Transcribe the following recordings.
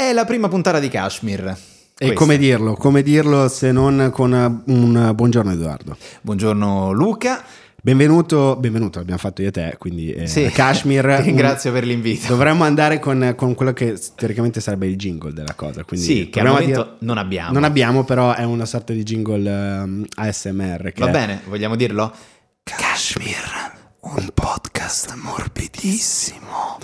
È la prima puntata di Kashmir. E come dirlo? Come dirlo se non con un buongiorno Edoardo? Buongiorno Luca. Benvenuto, benvenuto, abbiamo fatto io e te, quindi eh, Sì, Kashmir. ringrazio per l'invito. Dovremmo andare con, con quello che teoricamente sarebbe il jingle della cosa. Quindi Sì, che al momento non abbiamo. Non abbiamo, però è una sorta di jingle ehm, ASMR. Va è- bene, vogliamo dirlo? Kashmir, un podcast morbidissimo.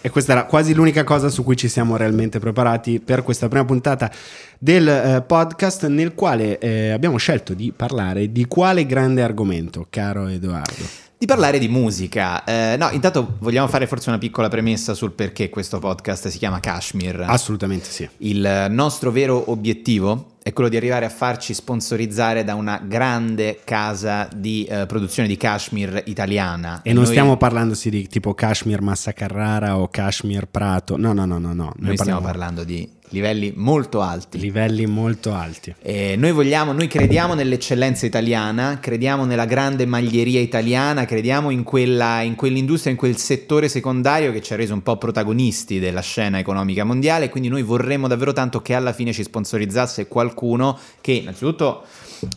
E questa era quasi l'unica cosa su cui ci siamo realmente preparati per questa prima puntata del eh, podcast nel quale eh, abbiamo scelto di parlare di quale grande argomento, caro Edoardo. Di parlare di musica. Eh, no, intanto vogliamo fare forse una piccola premessa sul perché questo podcast si chiama Kashmir. Assolutamente sì. Il nostro vero obiettivo è quello di arrivare a farci sponsorizzare da una grande casa di eh, produzione di cashmere italiana. E non Noi- stiamo parlando sì, di tipo Kashmir Massa Carrara o Kashmir Prato, no, no, no, no, no. Noi stiamo parlando di livelli molto alti. livelli molto alti. E noi vogliamo, noi crediamo nell'eccellenza italiana, crediamo nella grande maglieria italiana, crediamo in, quella, in quell'industria, in quel settore secondario che ci ha reso un po' protagonisti della scena economica mondiale. Quindi noi vorremmo davvero tanto che alla fine ci sponsorizzasse qualcuno che innanzitutto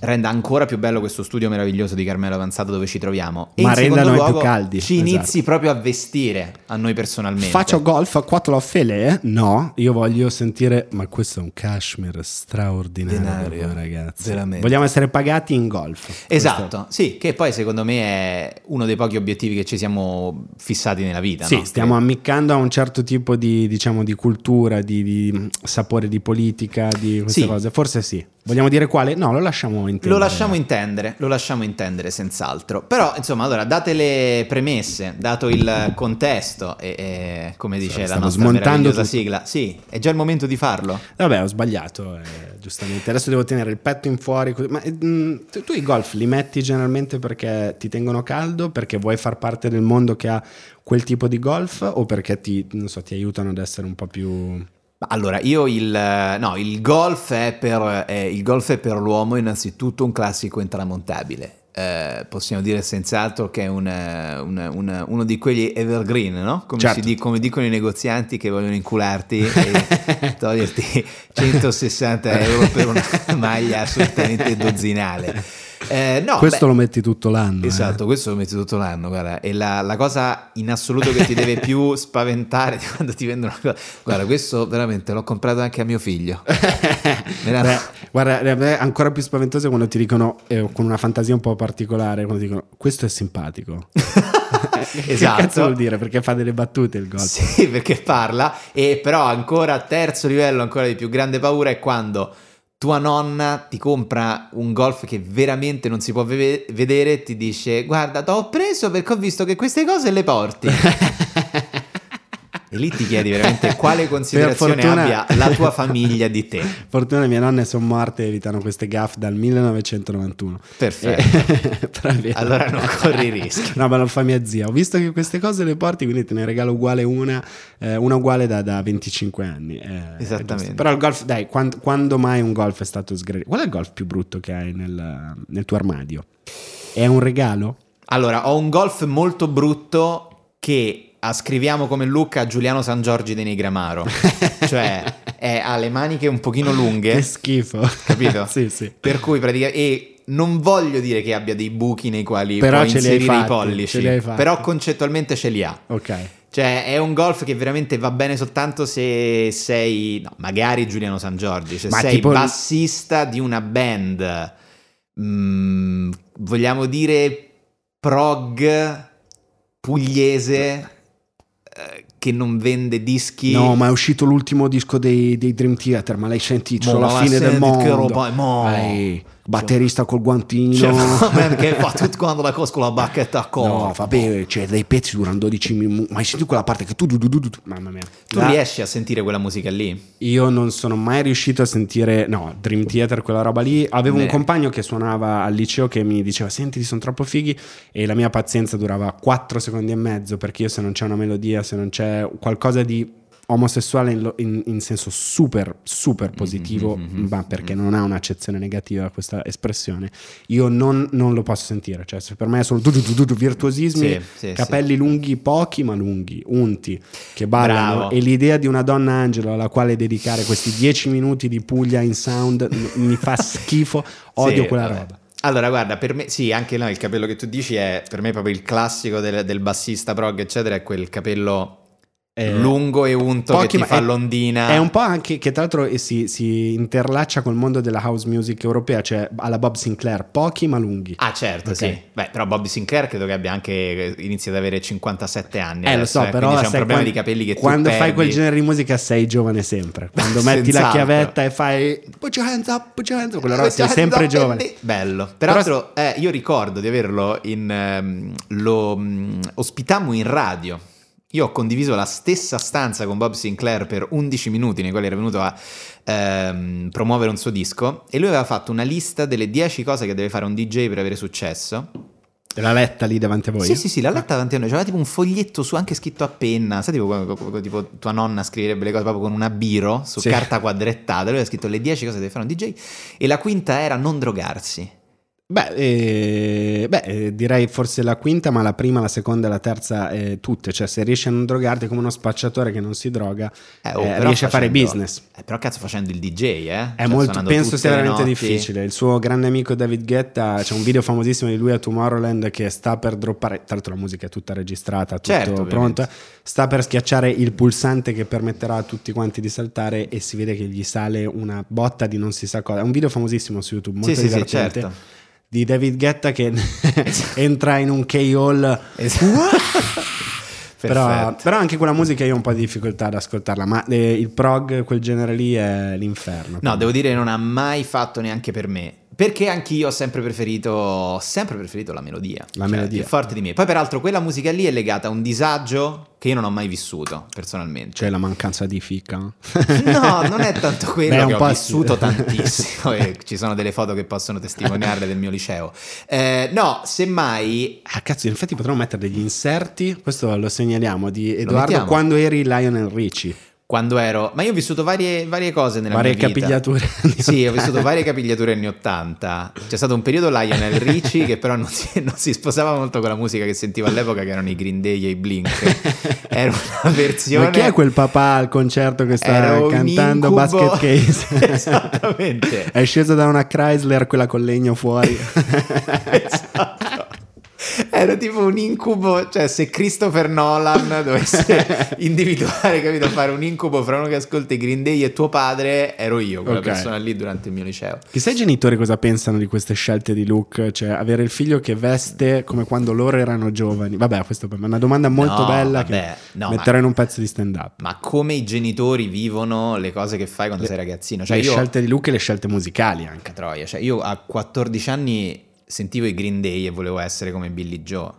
renda ancora più bello questo studio meraviglioso di Carmelo Avanzato dove ci troviamo. E Ma in renda secondo noi più luogo caldi, Ci esatto. inizi proprio a vestire a noi personalmente. Faccio golf a quattro fele? No, io voglio sentire, ma questo è un cashmere straordinario, Denario, ragazzi. veramente. Vogliamo essere pagati in golf. Esatto, sì, che poi secondo me è uno dei pochi obiettivi che ci siamo fissati nella vita. Sì, no? stiamo ammiccando a un certo tipo di, diciamo, di cultura, di, di, sapore di politica, di queste Sì. cose. Forse sì. Vogliamo dire quale? No, lo lasciamo intendere. Lo lasciamo intendere, lo lasciamo intendere senz'altro. Però, insomma, allora, date le premesse, dato il contesto e, e, come dice la stavo nostra smontando meravigliosa tutto. sigla, sì, è già il momento di farlo. Vabbè, ho sbagliato, eh, giustamente. Adesso devo tenere il petto in fuori. così. Ma mm, tu, tu i golf li metti generalmente perché ti tengono caldo, perché vuoi far parte del mondo che ha quel tipo di golf o perché ti, non so, ti aiutano ad essere un po' più... Allora, io il, no, il golf è per, eh, il golf è per l'uomo innanzitutto un classico intramontabile. Eh, possiamo dire senz'altro che è un, eh, un- un- uno di quegli evergreen, no? Come, Certo. si di- come dicono i negozianti che vogliono incularti e toglierti 160 euro per una maglia assolutamente dozzinale. Eh, no, Questo beh, lo metti tutto l'anno. eh. Esatto, questo lo metti tutto l'anno, guarda, e la, la cosa in assoluto che ti deve più spaventare di quando ti vendono una cosa, guarda, questo veramente l'ho comprato anche a mio figlio. L'ha- Beh, guarda, è ancora più spaventoso quando ti dicono, eh, con una fantasia un po' particolare, quando dicono, questo è simpatico. Che Esatto. cazzo vuol dire? Perché fa delle battute il golf. Sì, perché parla, e però ancora terzo livello, ancora di più grande paura è quando tua nonna ti compra un golf che veramente non si può ve- vedere e ti dice guarda, t'ho preso perché ho visto che queste cose le porti. e lì ti chiedi veramente quale considerazione fortuna- abbia la tua famiglia di te. Fortuna mie nonne sono morte e evitano queste gaffe dal 1991. Perfetto. Eh. Allora non corri rischi. No, ma lo fa mia zia. Ho visto che queste cose le porti, quindi te ne regalo uguale una, eh, una uguale da, da 25 anni. Eh, Esattamente. Però il golf, dai, quando, quando mai un golf è stato sgradito? Qual è il golf più brutto che hai nel, nel tuo armadio? È un regalo? Allora, ho un golf molto brutto che ascriviamo come look a Giuliano San Giorgi dei Negramaro. cioè, è- ha le maniche un pochino Che lunghe, schifo. capito? sì, sì. Per cui praticamente... E non voglio dire che abbia dei buchi nei quali Però può ce li hai inserire i fatti, pollici, hai fatti. però concettualmente ce li ha. Ok. Cioè, è un golf che veramente va bene soltanto se sei, no, magari Giuliano San Giorgi, se Ma sei tipo bassista di una band, mm, vogliamo dire prog pugliese che non vende dischi. No, ma è uscito l'ultimo disco dei, dei Dream Theater, ma l'hai sentito? Mo, C'ho la ma fine del mondo. che roba- mo. Vai, batterista col guantino. Cioè, che fa tutto quanto la cosa con la bacchetta a corpo. No, vabbè, cioè dei pezzi durano 12 minuti. Ma hai sentito quella parte che tu, tu, tu, tu, mamma mia. Tu La- riesci a sentire quella musica lì? Io non sono mai riuscito a sentire, no, Dream Theater, quella roba lì. Avevo un Beh. compagno che suonava al liceo che mi diceva: Senti, sono troppo fighi. E la mia pazienza durava 4 secondi e mezzo perché io, se non c'è una melodia, se non c'è qualcosa di omosessuale in, in, in senso super, super positivo, Mm-hmm, ma perché non ha un'accezione negativa questa espressione, io non, non lo posso sentire. Cioè, per me tu, tu, tu, tu, virtuosismi, Sì, sì, capelli lunghi, pochi ma lunghi, unti, che ballano, Bravo. e l'idea di una donna angelo alla quale dedicare questi dieci minuti di Puglia in sound mi fa schifo, odio Sì, quella vabbè. roba. Allora, guarda, per me, sì, anche no, il capello che tu dici è per me proprio il classico del, del bassista prog, eccetera, è quel capello Eh, lungo e unto che ti ma fa è- l'ondina. È un po' anche che tra l'altro eh, si, si interlaccia col mondo della house music europea, cioè alla Bob Sinclair, pochi ma lunghi. Ah, certo, Ok. sì. Beh, però Bobby Sinclair credo che abbia anche iniziato ad avere 57 anni. Eh, lo adesso, so, però quindi c'è un problema quando, di capelli che quando fai perdi. quel genere di musica sei giovane sempre. Quando metti la chiavetta e fai put your hands up, put your hands up, quella roba sei sempre giovane. Bello. Però- Peraltro, eh, io ricordo di averlo in. ehm, lo mm, ospitammo in radio. Io ho condiviso la stessa stanza con Bob Sinclair per 11 minuti, nei quali era venuto a ehm, promuovere un suo disco. E lui aveva fatto una lista delle 10 cose che deve fare un DJ per avere successo. L'ha letta lì davanti a voi? Sì, sì, sì, l'ha letta davanti a noi. C'era tipo un foglietto su anche scritto a penna. Sai, tipo, tipo tua nonna scriverebbe le cose proprio con una biro su Sì. carta quadrettata. Lui aveva scritto le 10 cose che deve fare un DJ. E la quinta era non drogarsi. Beh, eh, beh, eh, direi forse la quinta, ma la prima, la seconda e la terza eh, tutte. Cioè, se riesci a non drogarti come uno spacciatore che non si droga, Eh, oh, eh, riesci a fare business. Eh, però cazzo facendo il DJ, eh? È Cioè, molto, penso sia veramente difficile. Il suo grande amico David Guetta c'è un video famosissimo di lui a Tomorrowland che sta per droppare. Tra l'altro, la musica è tutta registrata, tutto Certo, pronto. Sta per schiacciare il pulsante che permetterà a tutti quanti di saltare e si vede che gli sale una botta di non si sa cosa. È un video famosissimo su YouTube, molto Sì, sì, sì, divertente. certo. Di David Guetta che entra in un K-Hall. Però, però anche quella musica io ho un po' di difficoltà ad ascoltarla, ma eh, il prog, quel genere lì è l'inferno. No, devo dire non ha mai fatto neanche per me. Perché anch'io ho sempre preferito, ho sempre preferito la melodia. La Cioè, melodia. Più forte di me. Poi, peraltro, quella musica lì è legata a un disagio che io non ho mai vissuto, personalmente. Cioè la mancanza di fica. No, non è tanto quello Beh, un che ho vissuto tantissimo e ci sono delle foto che possono testimoniarle del mio liceo. Eh, no, semmai Ah, cazzo, infatti potremmo mettere degli inserti. Questo lo segnaliamo di Edoardo quando eri Lionel Richie. Quando ero... Ma io ho vissuto varie, varie cose nella Varie mia vita. capigliature. Sì, ho vissuto varie capigliature anni 80. C'è stato un periodo Lionel Richie che però non si, non si sposava molto con la musica che sentivo all'epoca, che erano i Green Day e i Blink. Era una versione... Ma chi è quel papà al concerto che sta cantando incubo. Basket Case? Esattamente. è sceso da una Chrysler, quella con legno fuori. Esatto. Era tipo un incubo, cioè se Christopher Nolan dovesse individuare, capito, fare un incubo fra uno che ascolta i Green Day e tuo padre, ero io, quella Ok. persona lì durante il mio liceo. Chissà i genitori cosa pensano di queste scelte di look, cioè avere il figlio che veste come quando loro erano giovani. Vabbè, questa è una domanda molto No, bella vabbè, che no, metterò ma- in un pezzo di stand up. Ma come i genitori vivono le cose che fai quando sei ragazzino? Cioè le io, scelte di look e le scelte musicali anche. Troia, cioè io a 14 anni sentivo i Green Day e volevo essere come Billy Joe.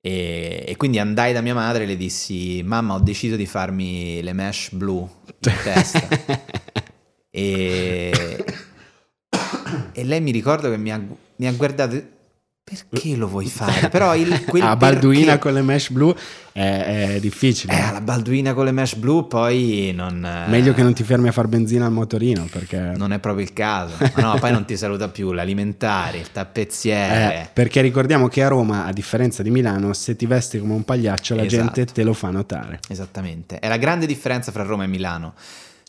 E, e quindi andai da mia madre e le dissi: Mamma, ho deciso di farmi le mesh blu in testa. e, e lei mi ricordo che mi ha, mi ha guardato. Perché lo vuoi fare? Però il, quel a Balduina perché- con le mesh blu è, è difficile. Eh, la Balduina con le mesh blu poi non... Meglio che non ti fermi a far benzina al motorino perché... Non è proprio il caso. Ma no, poi non ti saluta più l'alimentare, il tappezziere. Eh, perché ricordiamo che a Roma, a differenza di Milano, se ti vesti come un pagliaccio la Esatto. gente te lo fa notare. Esattamente. È la grande differenza fra Roma e Milano.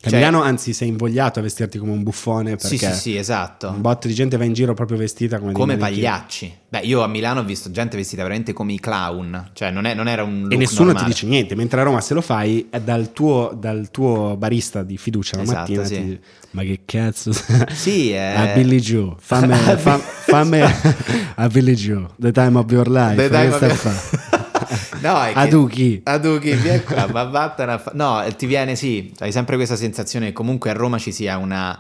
Cioè- Milano, anzi, sei invogliato a vestirti come un buffone perché Sì, sì, sì, esatto. un botto di gente va in giro proprio vestita come, Come pagliacci. Beh, io a Milano ho visto gente vestita veramente come i clown. Cioè, non, è- non era un E nessuno normale. ti dice niente, mentre a Roma se lo fai è dal tuo, dal tuo barista di fiducia la Esatto, mattina sì. ti ma che cazzo Sì, è... a Billy Joe fammi, fam- fammi a Billy Joe the time of your life The time of your-? No, è Aduchi. Aduchi, vieni qua, ma vattene a fa- No, ti viene sì, hai sempre questa sensazione che comunque a Roma ci sia una...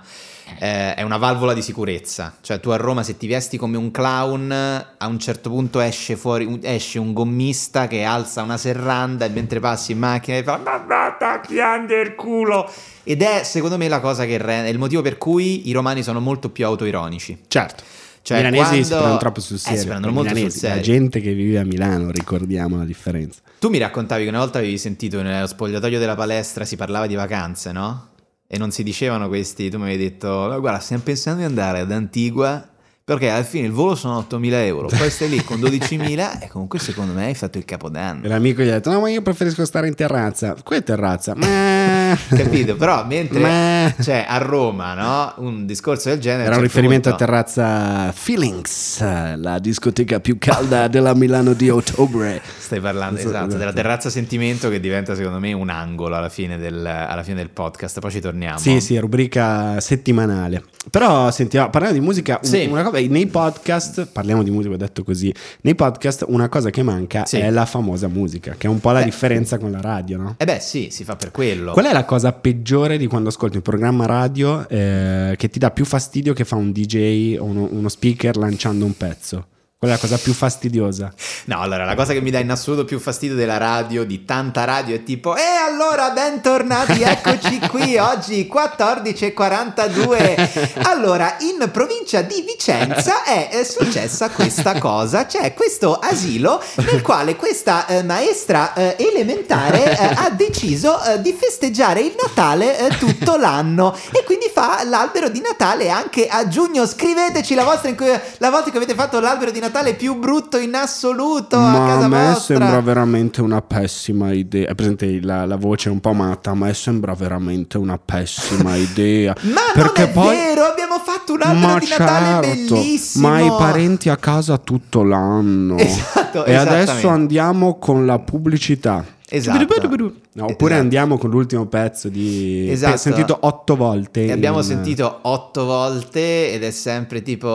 eh, è una valvola di sicurezza. Cioè, tu a Roma, se ti vesti come un clown, a un certo punto esce fuori, esce un gommista che alza una serranda e mentre passi in macchina e fa: Ma vatta, piante il culo. Ed è secondo me la cosa che rende, il motivo per cui i romani sono molto più autoironici. certo Cioè, I milanesi quando- si prendono troppo sul Eh, serio. si prendono molto sul milanesi, serio. La gente che vive a Milano, ricordiamo la differenza. Tu mi raccontavi che una volta avevi sentito nello spogliatoio della palestra si parlava di vacanze, no? E non si dicevano questi, tu mi avevi detto, "Oh, guarda, stiamo pensando di andare ad Antigua perché alla fine il volo sono 8.000 euro, poi stai lì con 12.000 e comunque secondo me hai fatto il E capodanno. l'amico gli ha detto: No, ma io preferisco stare in terrazza. Qui è terrazza. Ma... Capito? Però mentre Ma- cioè, a Roma, no? Un discorso del genere... Era un certo riferimento punto- a terrazza Feelings, la discoteca più calda della Milano di ottobre. Stai parlando Esatto, esatto, della esatto. terrazza sentimento che diventa secondo me un angolo alla fine del, alla fine del podcast, poi ci torniamo. Sì, sì, rubrica settimanale. Però sentiamo, parlando di musica, Sì. una cosa, nei podcast, parliamo di musica, ho detto così, nei podcast una cosa che manca Sì. è la famosa musica, che è un po' la Eh, differenza con la radio, no? Eh beh sì, si fa per quello. Qual è la cosa peggiore di quando ascolti un programma radio eh, che ti dà più fastidio che fa un DJ o uno, uno speaker lanciando un pezzo? Qual è la cosa più fastidiosa? No, allora, la cosa che mi dà in assoluto più fastidio della radio, di tanta radio, è tipo E allora, bentornati, eccoci qui, oggi 14.42 Allora, in provincia di Vicenza è, successa questa cosa. C'è questo asilo nel quale questa eh, maestra eh, elementare eh, ha deciso eh, di festeggiare il Natale eh, tutto l'anno. E quindi fa l'albero di Natale anche a giugno. Scriveteci la, vostra in cui- la volta che avete fatto l'albero di Natale più brutto in assoluto a Ma casa a me vostra. sembra veramente una pessima idea. È presente la, la voce un po' matta? A me sembra veramente una pessima idea. Ma Perché non è poi- vero, abbiamo fatto un albero Ma di Natale certo, bellissimo. ma i parenti a casa tutto l'anno. Esatto, e adesso andiamo con la pubblicità. Esatto. No, oppure Esatto. andiamo con l'ultimo pezzo di... Esatto. Ho sentito otto volte. E abbiamo in- sentito otto volte ed è sempre tipo...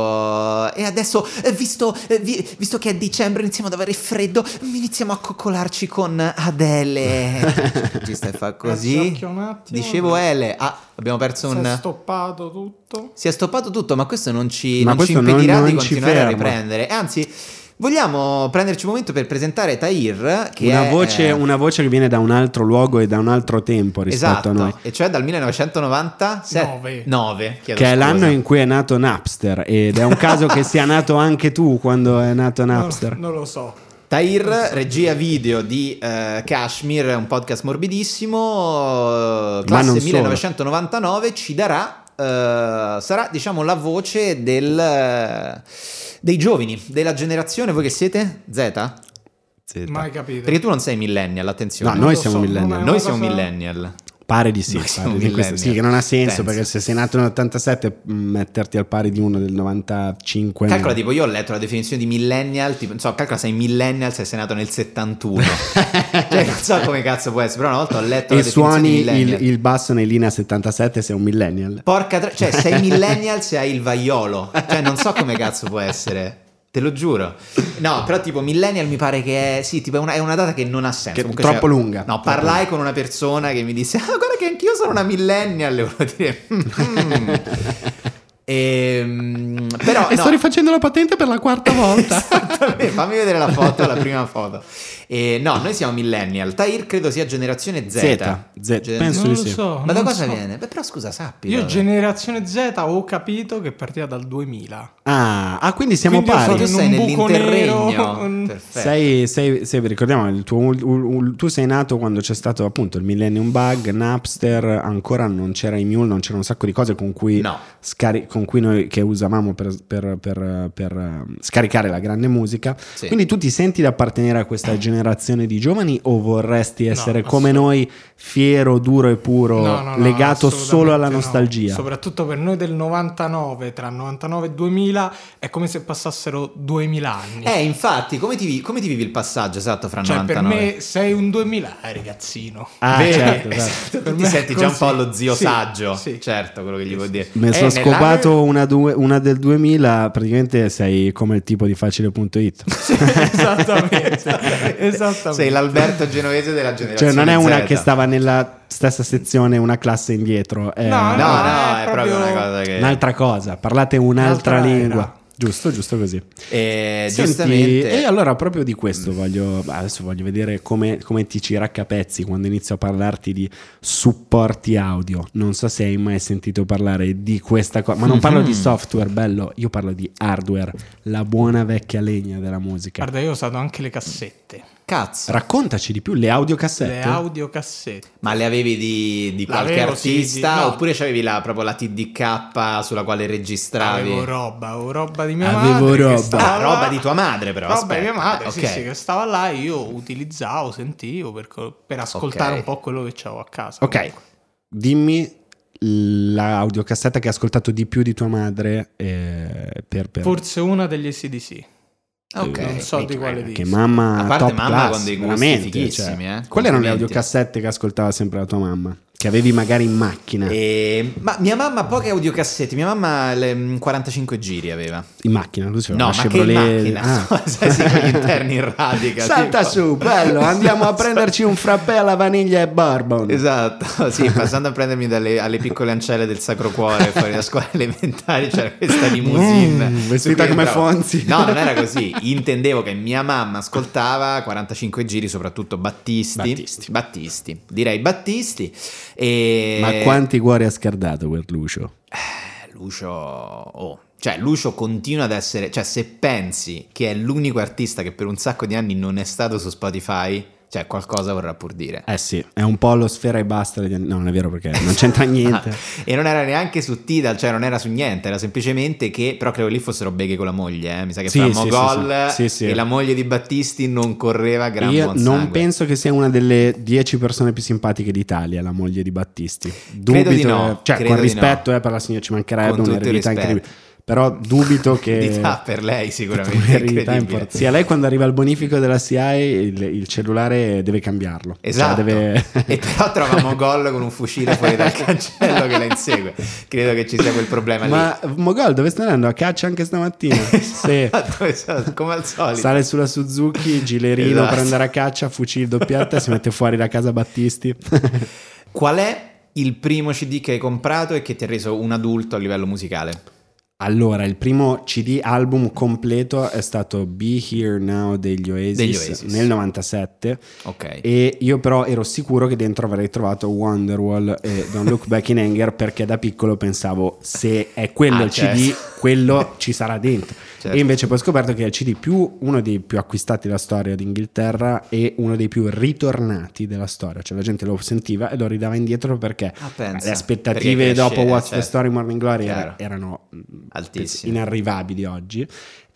E adesso, eh, visto, eh, vi- visto che è dicembre, iniziamo ad avere freddo, iniziamo a coccolarci con Adele. Ci stai a fare così? Occhio un attimo. Dicevo Ele. Ah, abbiamo perso Si un... è stoppato tutto. Si è stoppato tutto, ma questo non ci, Ma non ci questo non- impedirà non di ci continuare a riprendere. Anzi, vogliamo prenderci un momento per presentare Tahir, che Una è... voce, eh, una voce che viene da un altro luogo e da un altro tempo rispetto Esatto, a noi. e cioè dal 1997 Nove. 9, chiedo Che è scusa. l'anno in cui è nato Napster ed è un caso che sia nato anche tu quando è nato Napster. Non, non lo so. Tahir, regia video di eh, Kashmir, un podcast morbidissimo, classe non solo. 1999, ci darà, eh, sarà diciamo la voce del, eh, dei giovani, della generazione, voi che siete? Z? Zeta. Mai capito. Perché tu non sei millennial, attenzione. No, noi siamo so, millennial. Noi siamo cosa- millennial. Pare di sì, pare di questo. sì, che non ha senso Penso. perché se sei nato nell'87 mh, metterti al pari di uno del 95 Calcola, no. tipo, io ho letto la definizione di millennial, tipo, non so, calcola sei millennial se sei nato nel 71. cioè, non so come cazzo può essere, però una volta ho letto la e definizione di suoni millennial. il, il basso nei linea 77 sei un millennial. Porca tra- cioè sei millennial se hai il vaiolo. Cioè non so come cazzo può essere. Te lo giuro. No, però tipo millennial mi pare che è sì, tipo è una, è una data che non ha senso. Che è Comunque, troppo cioè, lunga. No, Troppo parlai lunga. con una persona che mi disse "Ah, guarda che anch'io sono una millennial", e volevo dire "Mm, mm". Ehm, però e no. sto rifacendo la patente per la quarta volta. Esattamente, fammi vedere la foto, la prima foto. E no, noi siamo millennial. Tahir credo sia generazione Z. Z, Z, Gen- penso Non di lo sì. so. Ma da cosa so. viene? Beh, però scusa, sappi. Io generazione Z ho capito che partiva dal 2000. Ah, ah, quindi siamo Quindi pari. Tu sei nell'interregno. Sei, sei, sei- ricordiamo, il tuo, ul- ul- tu sei nato quando c'è stato appunto il Millennium Bug, Napster, ancora non c'era i Mule, non c'era un sacco di cose con cui, No. scari- con cui noi che usavamo per, per- per- per, eh, scaricare la grande musica. Sì. Quindi tu ti senti di appartenere a questa generazione di giovani o vorresti essere No, come noi, fiero, duro e puro, No, no, no, legato solo alla nostalgia? Soprattutto per noi del 99, tra 99 e 2000, è come se passassero 2000 anni. Eh, infatti, come ti, come ti vivi il passaggio esatto fra cioè, per 99? me sei un 2000, eh, ragazzino. Ah, Vedi? certo, certo. Esatto, Per tu ti senti già un po' lo zio Sì, saggio. sì. Certo, quello che gli vuol dire. Mi Eh, sono nell'anno- scopato una, due- una del 2000, praticamente sei come il tipo di facile.it. esattamente, esattamente. Sei l'Alberto genovese della generazione Cioè, non è una Z. che stava nella stessa sezione, una classe indietro, è No, No, no, No, è, è proprio proprio una cosa che... un'altra cosa. Parlate un'altra Un'altra lingua. era. Giusto, giusto così. E Senti, giustamente... E allora proprio di questo voglio, adesso voglio vedere come, come ti ci raccapezzi quando inizio a parlarti di supporti audio. Non so se hai mai sentito parlare di questa cosa, ma non parlo di Mhm. software, bello, io parlo di hardware, la buona vecchia legna della musica. Guarda, io ho usato anche le cassette, Cazzo. Raccontaci di più, le audiocassette? le audiocassette. Ma le avevi di, di qualche L'avevo, sì, artista di- no. oppure c'avevi la, proprio la TDK sulla quale registravi? Avevo roba, avevo roba di mia Avevo madre. roba. stava Ah, roba di tua madre però. Roba aspetta. di mia madre, Ah, sì, sì, che stava là e io utilizzavo, sentivo per, per ascoltare Ok. un po' quello che avevo a casa. Ok, comunque. dimmi l'audiocassetta che hai ascoltato di più di tua madre eh, per... per... Forse una degli ACDC. Ok. Non so di quale disco. Che mamma A parte top mamma class, con dei gusti veramente, fighissimi, cioè. eh, Quali erano le audiocassette che ascoltava sempre la tua mamma? Che avevi magari in macchina? E- Ma mia mamma poche audiocassette, mia mamma le, mm, 45 giri aveva. In macchina, tu sei No, una ma che in macchina, Ah. sai, sì, con gli interni in radica. Salta tipo. su, bello, andiamo a prenderci un frappè alla vaniglia e bourbon. Esatto, sì, passando a prendermi dalle alle piccole ancelle del Sacro Cuore fuori da scuola elementare c'era questa limousine. Mm, vestita come entravo. Fonzi. No, non era così. Intendevo che mia mamma ascoltava 45 giri, soprattutto Battisti. Battisti. Battisti. Direi Battisti. E... Ma quanti cuori ha scardato quel Lucio? Eh, Lucio... Oh. Cioè, Lucio continua ad essere... Cioè, se pensi che è l'unico artista che per un sacco di anni non è stato su Spotify, cioè, qualcosa vorrà pur dire. Eh sì, è un po' lo sfera e basta. No, non è vero perché non c'entra niente. e non era neanche su Tidal, cioè non era su niente, era semplicemente che, però credo lì fossero beghe con la moglie, eh. mi sa che Sì, fra sì, Mogol sì. Sì, e la moglie di Battisti non correva gran Io non sangue. penso che sia una delle dieci persone più simpatiche d'Italia, la moglie di Battisti. Credo di Dubito, no, cioè credo con rispetto eh, per la signora ci mancherebbe Con incredibile. Però dubito che Verità per lei sicuramente. Sia lei quando arriva al bonifico della CIA il, il cellulare deve cambiarlo. Cioè, Esatto, deve- e però trova Mogol con un fucile fuori dal cancello che la insegue. Credo che ci sia quel problema Ma Mogol dove stai andando? A caccia anche stamattina? lì. Esatto, esatto, come al solito. Sale sulla Suzuki, gilerino Esatto. per andare a caccia, fucile doppietta, si mette fuori da casa Battisti. Qual è il primo CD che hai comprato e che ti ha reso un adulto a livello musicale? Allora, il primo CD album completo è stato Be Here Now degli Oasis, Degli Oasis. nel 97 Ok. e io però ero sicuro che dentro avrei trovato Wonderwall e Don't Look Back in Anger perché da piccolo pensavo se è quello Ah, il CD, certo. quello ci sarà dentro. Certo. E invece poi ho scoperto che è il CD più, uno dei più acquistati della storia d'Inghilterra e uno dei più ritornati della storia, cioè la gente lo sentiva e lo ridava indietro perché Ah, le aspettative Perché dopo cresce, What's the certo. Story Morning Glory Chiaro. erano mh, Altissime. inarrivabili oggi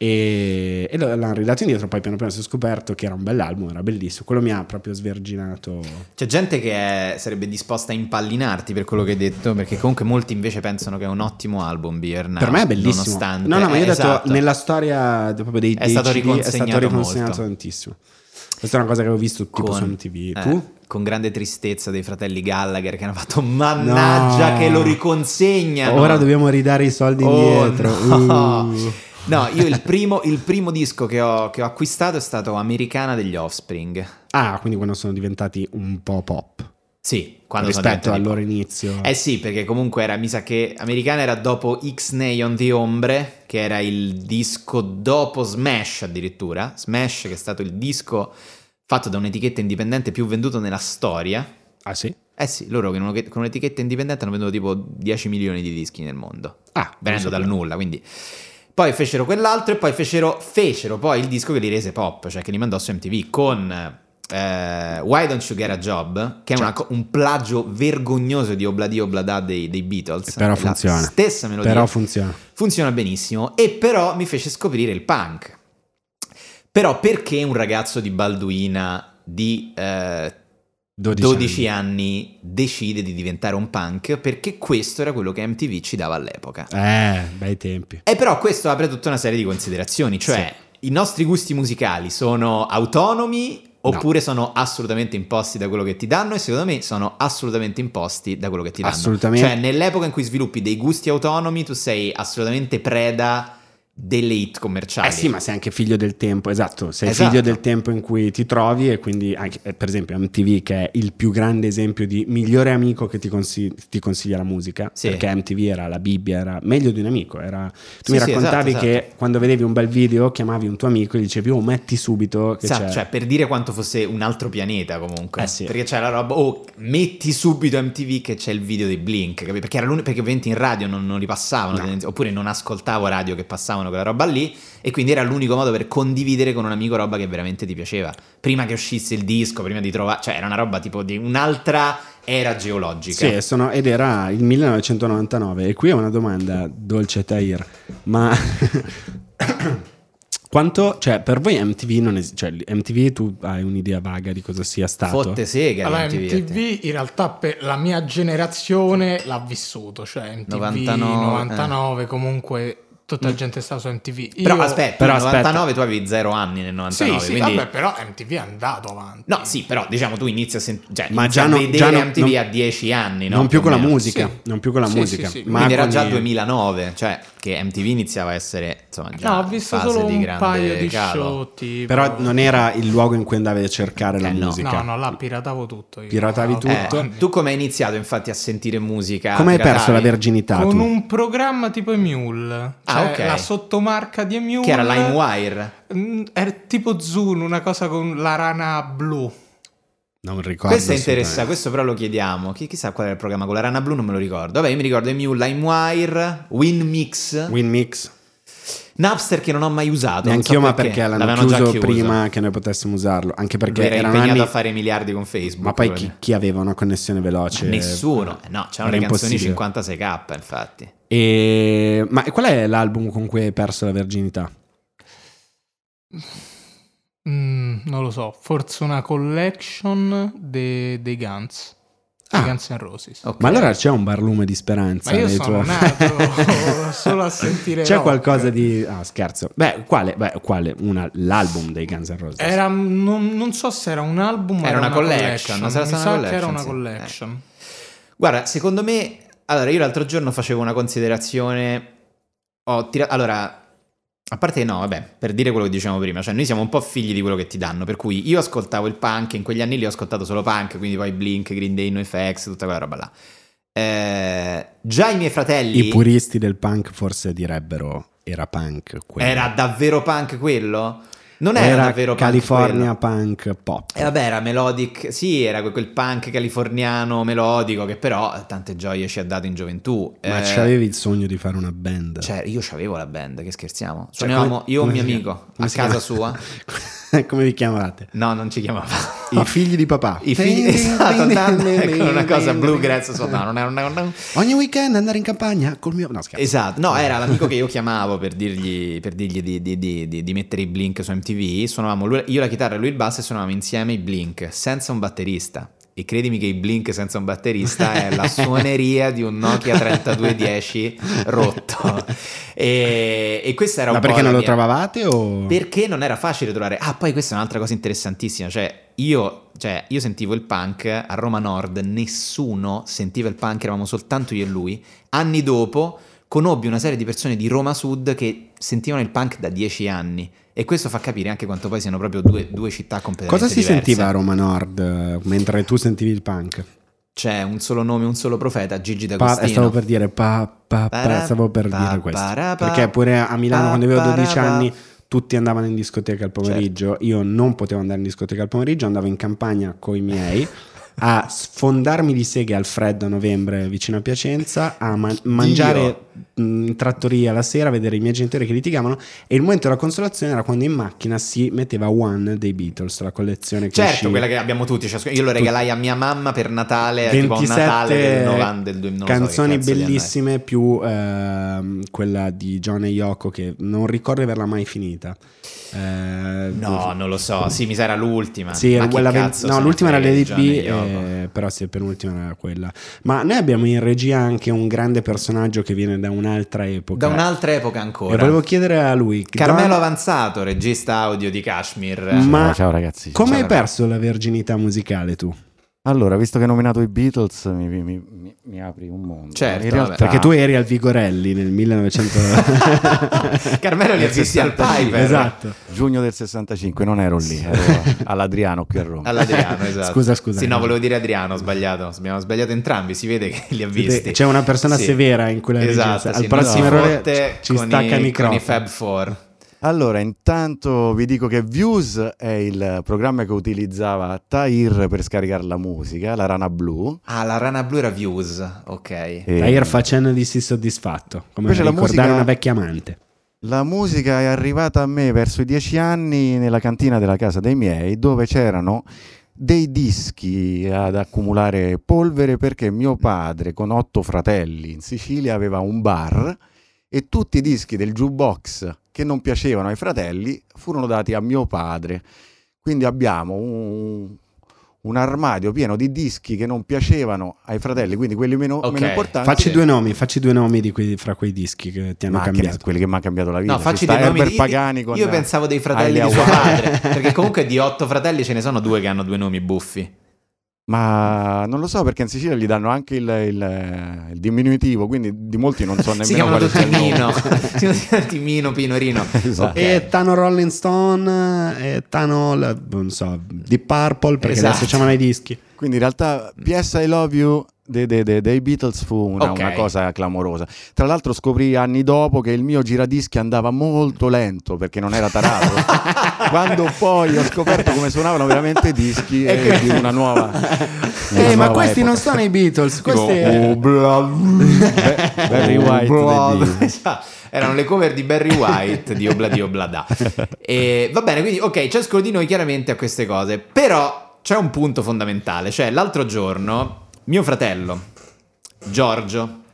e, e l'hanno ridato indietro poi piano piano si è scoperto che era un bell'album era bellissimo quello mi ha proprio sverginato C'è gente che è- sarebbe disposta a impallinarti per quello che hai detto, perché comunque molti invece pensano che è un ottimo album Beer Now, per me è bellissimo Nonostante, no no ma io ho Eh, detto esatto. nella storia proprio dei, È dei stato CD, è stato riconsegnato molto. tantissimo questa è una cosa che avevo visto tipo su MTV eh, tu? con grande tristezza dei fratelli Gallagher che hanno fatto mannaggia No. che lo riconsegnano. ora dobbiamo ridare i soldi Oh, indietro no. Uh. No, io il primo, il primo disco che ho, che ho acquistato è stato Americana degli Offspring. ah quindi quando sono diventati un po' pop Sì, quando rispetto al loro inizio Eh sì, perché comunque era, mi sa che Americana era dopo X-Nay on the Ombre, che era il disco dopo Smash addirittura. Smash che è stato il disco fatto da un'etichetta indipendente più venduto nella storia. ah sì? Eh sì, loro con un- con un'etichetta indipendente hanno venduto tipo 10 milioni di dischi nel mondo. ah venendo dal nulla, quindi... Poi fecero quell'altro e poi fecero, fecero poi il disco che li rese pop, cioè che li mandò su MTV con eh, Why Don't You Get a Job, che è una co- un plagio vergognoso di Obladi Oblada dei, dei Beatles. Però funziona. La stessa melodia. però funziona funziona benissimo e però mi fece scoprire il punk. Però perché un ragazzo di Balduina di eh, 12, 12 anni decide di diventare un punk? Perché questo era quello che MTV ci dava all'epoca. eh bei tempi E però questo apre tutta una serie di considerazioni, cioè i nostri gusti musicali sono autonomi oppure sono assolutamente imposti da quello che ti danno e secondo me sono assolutamente imposti da quello che ti danno. Assolutamente. Cioè nell'epoca in cui sviluppi dei gusti autonomi tu sei assolutamente preda delle hit commerciali. Eh sì, ma sei anche figlio del tempo, esatto, sei Esatto. figlio del tempo in cui ti trovi e quindi anche, eh, per esempio MTV che è il più grande esempio di migliore amico che ti, consi- ti consiglia la musica, Sì. perché MTV era la Bibbia, era meglio di un amico, era... Sì, tu mi sì, raccontavi esatto, che esatto. quando vedevi un bel video chiamavi un tuo amico e gli dicevi oh metti subito che Sa- c'è... cioè, per dire quanto fosse un altro pianeta comunque. Eh sì. Perché c'è la roba, oh, metti subito MTV che c'è il video dei Blink? Perché era l'unico, perché ovviamente in radio non, non li passavano, No. oppure non ascoltavo radio che passavano quella roba lì, e quindi era l'unico modo per condividere con un amico roba che veramente ti piaceva. Prima che uscisse il disco, prima di trovare, cioè era una roba tipo di un'altra era geologica. Sì, sono- ed era il 1999 e qui è una domanda dolce Tahir, ma quanto, cioè per voi MTV non esiste, cioè MTV tu hai un'idea vaga di cosa sia stato? Fotte sega Allora, MTV. MTV in realtà per la mia generazione l'ha vissuto, cioè MTV 99, 99, comunque tutta la gente stava su MTV. Però Io- aspetta, Però nel aspetta. 99 tu avevi zero anni nel 99, Sì, sì, quindi... vabbè, però MTV è andato avanti. No, sì, però diciamo tu inizi a, sent- cioè, Ma già a no- vedere già MTV non- a 10 anni, no? non più con la musica, Sì. non più con la Sì, musica, sì, sì. ma Quindi era già i- 2009, cioè che MTV iniziava a essere insomma già No, ho visto fase solo di un grande paio di calo. show tipo... Però non era il luogo in cui andavi a cercare la Eh, no. musica. No, no, là piratavo tutto. io. Piratavi No, tutto? Eh, tu come hai iniziato infatti a sentire musica? Come hai perso la verginità Con tu? un programma tipo Emule. Ah, Cioè, ok. la sottomarca di Emule. Che era LimeWire? Mm, Era tipo Zune, una cosa con la rana blu. Non ricordo. Questo è interessante, questo però lo chiediamo. Chi, chissà qual era il programma con la rana blu, non me lo ricordo. Vabbè, io mi ricordo Emule, LimeWire, WinMix, Winmix. Napster che non ho mai usato. non Neanch'io, so ma perché l'hanno chiuso chiuso. prima che noi potessimo usarlo. Anche perché Era erano impegnato anni... a fare miliardi con Facebook. Ma poi chi, chi aveva una connessione veloce? Nessuno. Eh, no, c'erano Era le canzoni impossibile. 56k, infatti. E... Ma qual è l'album con cui hai perso la verginità? Mm, non lo so, forse una collection de- dei Guns. Ah. Guns N' Roses. Ok. Ma allora c'è un barlume di speranza. Ma io sono tuoi- nato solo a sentire C'è rock. qualcosa di... Ah, scherzo. Beh, quale? Beh, quale? Una- L'album dei Guns N' Roses. Era, non, non so se era un album o Era una collection, collection. sarà Mi sa una che era una collection, sì. collection. Guarda, secondo me, allora io l'altro giorno facevo una considerazione. Ho tirato. Allora, a parte no, vabbè, per dire quello che dicevamo prima, cioè noi siamo un po' figli di quello che ti danno. Per cui io ascoltavo il punk, in quegli anni lì ho ascoltato solo punk, quindi poi Blink, Green Day, NoFX, tutta quella roba là. Eh, già i miei fratelli. I puristi del punk forse direbbero era punk. quello. Era davvero punk quello? Non era, davvero punk California quello. punk pop. E vabbè, era melodic, sì, era que- quel punk californiano melodico che però tante gioie ci ha dato in gioventù. Ma Eh, c'avevi il sogno di fare una band? Cioè, io c'avevo la band, che scherziamo. Cioè, Suonavamo come- io e un mio amico a casa sua. Come vi chiamavate? No, non ci chiamava. I figli di papà. I figli esatto, andando con una cosa bluegrass sotto. No, una- una- Ogni weekend andare in campagna col mio... No, scherzo. Esatto, no, era l'amico che io chiamavo per dirgli, per dirgli di, di- di- di- di mettere i blink su MTV. Suonavamo lui- io la chitarra e lui il basso e suonavamo insieme i blink senza un batterista. E credimi che i blink senza un batterista è la suoneria di un Nokia 3210 rotto. E, e questa era Ma un po' perché non la lo mia- trovavate o... Perché non era facile trovare. Ah, poi questa è un'altra cosa interessantissima. Cioè, io, cioè, io sentivo il punk a Roma Nord, nessuno sentiva il punk, eravamo soltanto io e lui. Anni dopo conobbi una serie di persone di Roma Sud che sentivano il punk da dieci anni. E questo fa capire anche quanto poi siano proprio due, due città completamente Cosa si diverse. sentiva a Roma Nord eh, mentre tu sentivi il punk? C'è un solo nome, un solo profeta, Gigi Pa- D'Agostino. stavo per dire pa, pa, pa, stavo per dire questo. Perché pure a Milano quando avevo para- 12 pa- anni tutti andavano in discoteca al pomeriggio. Certo. Io non potevo andare in discoteca al pomeriggio, andavo in campagna con i miei a sfondarmi di seghe al freddo a novembre vicino a Piacenza, a ma- mangiare in trattoria la sera, a vedere i miei genitori che litigavano e il momento della consolazione era quando in macchina si metteva One dei Beatles, la collezione che Certo, uscì. quella che abbiamo tutti. ciascuno- Io lo regalai a mia mamma per Natale, tipo a un Natale 27 del 90 del 2000, non so che canzoni è. bellissime più ehm, quella di John e Yoko che non ricordo di averla mai finita Eh, No, non lo so. Sì, mi sa era l'ultima. sì, Ma era quella cazzo no, l'ultima era Lady B, eh, però sì, penultima era quella. Ma noi abbiamo in regia anche un grande personaggio che viene da un'altra epoca. Da un'altra epoca ancora. E volevo chiedere a lui, Carmelo Don- Avanzato, regista audio di Kashmir. Ma Ciao, ciao, ragazzi. come Ciao, hai ragazzi. perso la verginità musicale tu? Allora, visto che hai nominato i Beatles, mi, mi- mi- mi apri un mondo. Certo, realtà, Perché tu eri al Vigorelli nel 1900. Carmelo li ha visti al Piper. esatto. giugno del 65, non ero lì, ero all'Adriano qui a Roma. All'Adriano, esatto. Scusa, scusa. Sì, no, volevo dire Adriano, ho sbagliato. Abbiamo sbagliato entrambi, si vede che li ha visti. C'è una persona Sì. severa in quella Esatto, sì, Al non prossimo si errore ci stacca i, il con microfono. i Fab Four. Allora, intanto vi dico che Views è il programma che utilizzava Tahir per scaricare la musica, la rana blu. Ah, la rana blu era Views, ok. E Tahir facendo di sì soddisfatto, come Invece la ricordare musica- una vecchia amante. La musica è arrivata a me verso i dieci anni nella cantina della casa dei miei, dove c'erano dei dischi ad accumulare polvere perché mio padre, con otto fratelli in Sicilia, aveva un bar e tutti i dischi del jukebox che non piacevano ai fratelli furono dati a mio padre. Quindi abbiamo un, un armadio pieno di dischi che non piacevano ai fratelli, quindi quelli meno, Ok. meno importanti. Facci due nomi, facci due nomi di quei- fra quei dischi che ti hanno Ma che- cambiato. quelli che mi hanno cambiato la vita. No, Ci facci dei nomi di- Pagani con Io pensavo dei fratelli di suo padre, perché comunque di otto fratelli ce ne sono due che hanno due nomi buffi. Ma non lo so perché in Sicilia gli danno anche il, il- il diminutivo, quindi di molti non so nemmeno si chiamano quale tutti sia il nome. Mino. si chiamano tutti Mino, Pino, Rino. Esatto. E Tano Rolling Stone, e Tano, non so, Deep Purple, perché Esatto. adesso c'erano i dischi. Quindi in realtà PS I Love You dei, dei- dei- dei Beatles fu una, Ok. una cosa clamorosa. Tra l'altro scoprì anni dopo che il mio giradischi andava molto lento perché non era tarato. Quando poi ho scoperto come suonavano veramente i dischi E e quindi- di una nuova... una Eh, ma nuova questi non epoca. sono i Beatles, Tipo, questi... oh, bla- Barry White dei Beatles. Esatto. Erano le cover di Barry White di Obladi Oblada. E va bene, quindi ok, ciascuno di noi chiaramente ha queste cose, però c'è un punto fondamentale, cioè l'altro giorno mio fratello Giorgio,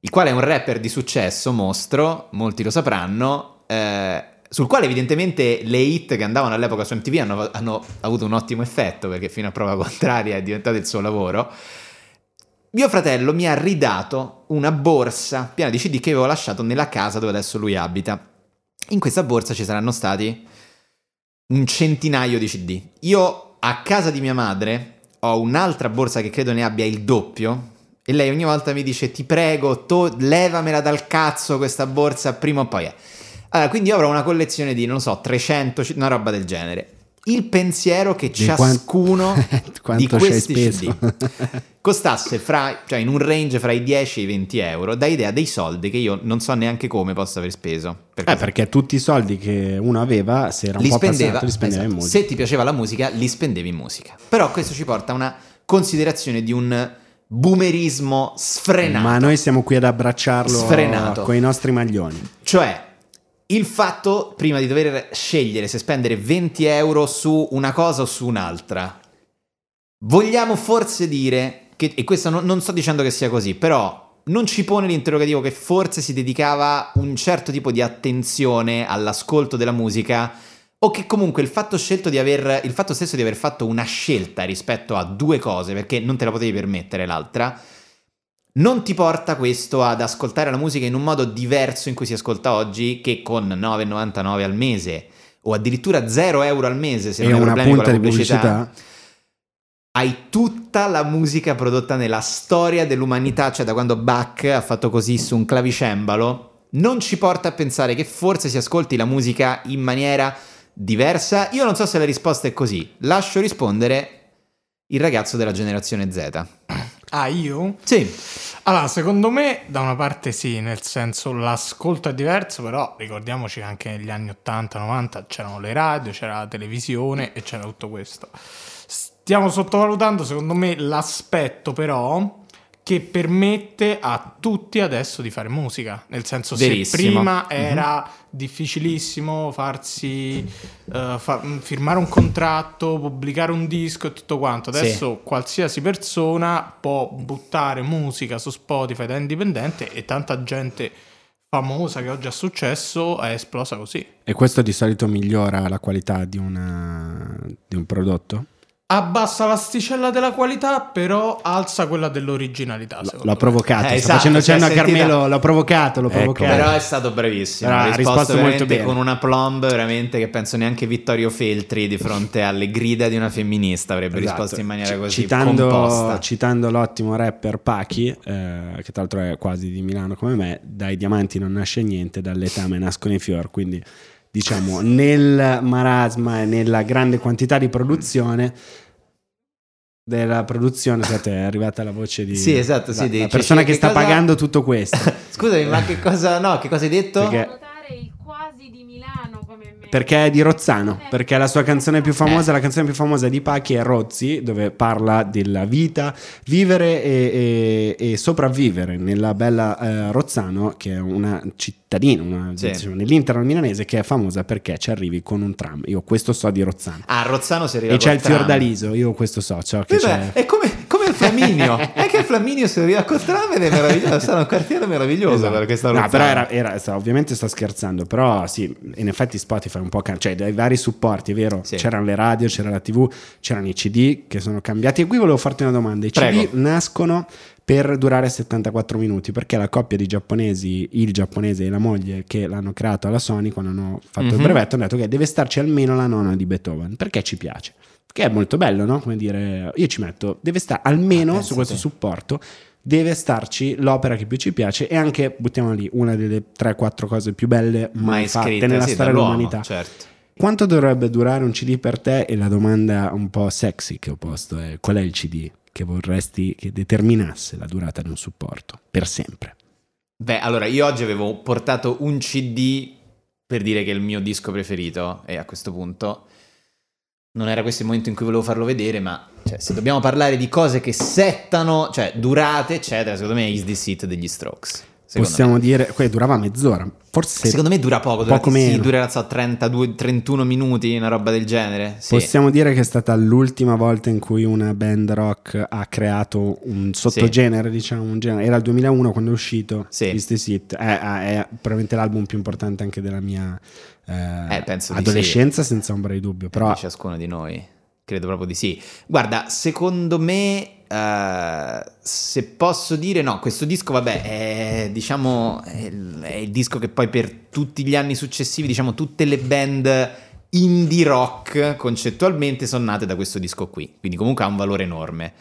il quale è un rapper di successo, mostro, molti lo sapranno, eh, sul quale evidentemente le hit che andavano all'epoca su MTV hanno, hanno avuto un ottimo effetto perché fino a prova contraria è diventato il suo lavoro. Mio fratello mi ha ridato una borsa piena di CD che avevo lasciato nella casa dove adesso lui abita. In questa borsa ci saranno stati un centinaio di CD. Io a casa di mia madre ho un'altra borsa che credo ne abbia il doppio. E lei ogni volta mi dice: Ti prego, to- levamela dal cazzo questa borsa prima o poi. è". Allora, quindi io avrò una collezione di, non so, 300, c- una roba del genere. Il pensiero che Di ciascuno Quanto di questi? CD costasse fra, cioè in un range fra i 10 e i 20 euro, dà idea dei soldi che io non so neanche come possa aver speso. Perché Eh, perché tutti i soldi che uno aveva, se era un li po' spendeva, passato, li spendeva in esatto. musica. se ti piaceva la musica, li spendevi in musica. Però questo ci porta a una considerazione di un boomerismo sfrenato. Ma noi siamo qui ad abbracciarlo Sfrenato. con i nostri maglioni. Cioè, il fatto, prima di dover scegliere se spendere 20 euro su una cosa o su un'altra, vogliamo forse dire, che, e questo non, non sto dicendo che sia così, però non ci pone l'interrogativo che forse si dedicava un certo tipo di attenzione all'ascolto della musica o che comunque il fatto di aver il fatto stesso di aver fatto una scelta rispetto a due cose perché non te la potevi permettere l'altra non ti porta questo ad ascoltare la musica in un modo diverso in cui si ascolta oggi che con 9,99 al mese o addirittura 0 euro al mese se E non hai una problemi con la di pubblicità. hai tutta la musica prodotta nella storia dell'umanità, cioè da quando Bach ha fatto così su un clavicembalo, non ci porta a pensare che forse si ascolti la musica in maniera diversa? Io non so se la risposta è così. Lascio rispondere il ragazzo della generazione Z. Ah, io? Sì, Allora, secondo me, da una parte sì, nel senso l'ascolto è diverso, però ricordiamoci che anche negli anni 80-90 c'erano le radio, c'era la televisione e c'era tutto questo. Stiamo sottovalutando, secondo me, l'aspetto però che permette a tutti adesso di fare musica. Nel senso, Verissimo. se prima Mhm. era difficilissimo farsi eh, fa- firmare un contratto, pubblicare un disco e tutto quanto. Sì. Adesso qualsiasi persona può buttare musica su Spotify da indipendente e tanta gente famosa che oggi ha successo è esplosa così. E questo di solito migliora la qualità di, una- di un prodotto? Abbassa l'asticella della qualità, però alza quella dell'originalità. secondo L'ho me. provocato, Eh, esatto, facendo cenno a sentita- Carmelo, l'ho provocato, l'ho Ecco, provocato. Però è stato bravissimo. Ha risposto, risposto molto veramente bene. con una plomb veramente che penso neanche Vittorio Feltri di fronte alle grida di una femminista avrebbe Esatto. risposto in maniera così citando, composta. citando l'ottimo rapper Pachi, eh, che tra l'altro è quasi di Milano come me, dai diamanti non nasce niente, dall'etame nascono i fior, quindi diciamo nel marasma e nella grande quantità di produzione della produzione scusate, è arrivata la voce di Sì, esatto, sì, la, la persona che che sta cosa- pagando tutto questo Scusami, ma che cosa, no, che cosa hai detto? Perché- Milano come me. Perché è di Rozzano, Eh. perché la sua canzone più famosa, Eh. la canzone più famosa di Pachi è Rozzi, dove parla della vita, vivere e, e- e sopravvivere nella bella eh, Rozzano, che è una cittadina, una, Sì. diciamo, nell'interno milanese, che è famosa perché ci arrivi con un tram. Io questo so di Rozzano. Ah, Rozzano si arriva E c'è il tram. Fiordaliso, io questo so, ciò che Vabbè, c'è. è come il Flaminio. è che il Flaminio si arriva col tram ed è meraviglioso. Sarà un quartiere meraviglioso Esatto. perché sta a No, però era, era- sta- ovviamente sto scherzando, però sì, in effetti Spotify un po' cam- cioè dai vari supporti, è vero? Sì. C'erano le radio, c'era la TV, c'erano i CD che sono cambiati. E qui volevo farti una domanda: i Prego. CD nascono per durare 74 minuti perché la coppia di giapponesi, il giapponese e la moglie che l'hanno creato alla Sony quando hanno fatto il Mhm. brevetto hanno detto che deve starci almeno la nona di Beethoven perché ci piace. Che è molto bello, no? Come dire, io ci metto, deve stare almeno Ah, su questo supporto deve starci l'opera che più ci piace e anche, buttiamola lì, una delle 3-4 cose più belle mai, mai fatte scritta nella sì, storia dell'umanità. Certo. Quanto dovrebbe durare un CD per te? E la domanda un po' sexy che ho posto è qual è il CD che vorresti che determinasse la durata di un supporto per sempre? Beh, allora io oggi avevo portato un CD per dire che è il mio disco preferito e a questo punto non era questo il momento in cui volevo farlo vedere, ma cioè, se dobbiamo parlare di cose che settano, cioè durate, eccetera, secondo me è Is This It degli Strokes. Possiamo me. dire, que- durava mezz'ora, forse Secondo me dura poco, poco sì, meno. durerà so, 32, 31 minuti, una roba del genere. Sì. Possiamo dire che è stata l'ultima volta in cui una band rock ha creato un sottogenere, diciamo, un genere. Era il 2001 quando è uscito Sì. Is This It. È, è probabilmente l'album più importante anche della mia eh, Eh, adolescenza, senza ombra di dubbio. Però di ciascuno di noi. Credo proprio di sì. Guarda, secondo me, eh, se posso dire, no, questo disco, vabbè, è, diciamo, è il, è il disco che poi per tutti gli anni successivi, diciamo, tutte le band indie rock concettualmente sono nate da questo disco qui. Quindi comunque ha un valore enorme.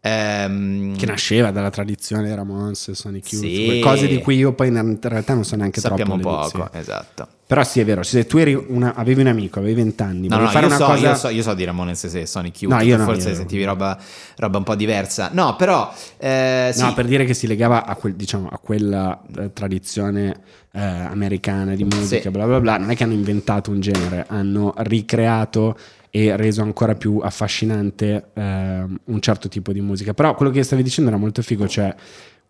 Ehm, che nasceva dalla tradizione Ramones, Sonic Youth, Sì. cose di cui io poi in realtà non so neanche sappiamo troppo. le poco, nozioni. esatto. Però sì, è vero, se tu eri una- avevi un amico, avevi vent'anni, No, no, fare io, una so, cosa... io, so, io so di Ramones e Sonic Youth, No, io no, forse io- sentivi roba, roba un po' diversa. No, però... eh, sì. No, per dire che si legava a, quel- diciamo, a quella eh, tradizione eh, americana di musica, Sì. bla bla bla. Non è che hanno inventato un genere, hanno ricreato e reso ancora più affascinante ehm, un certo tipo di musica. Però quello che stavi dicendo era molto figo, cioè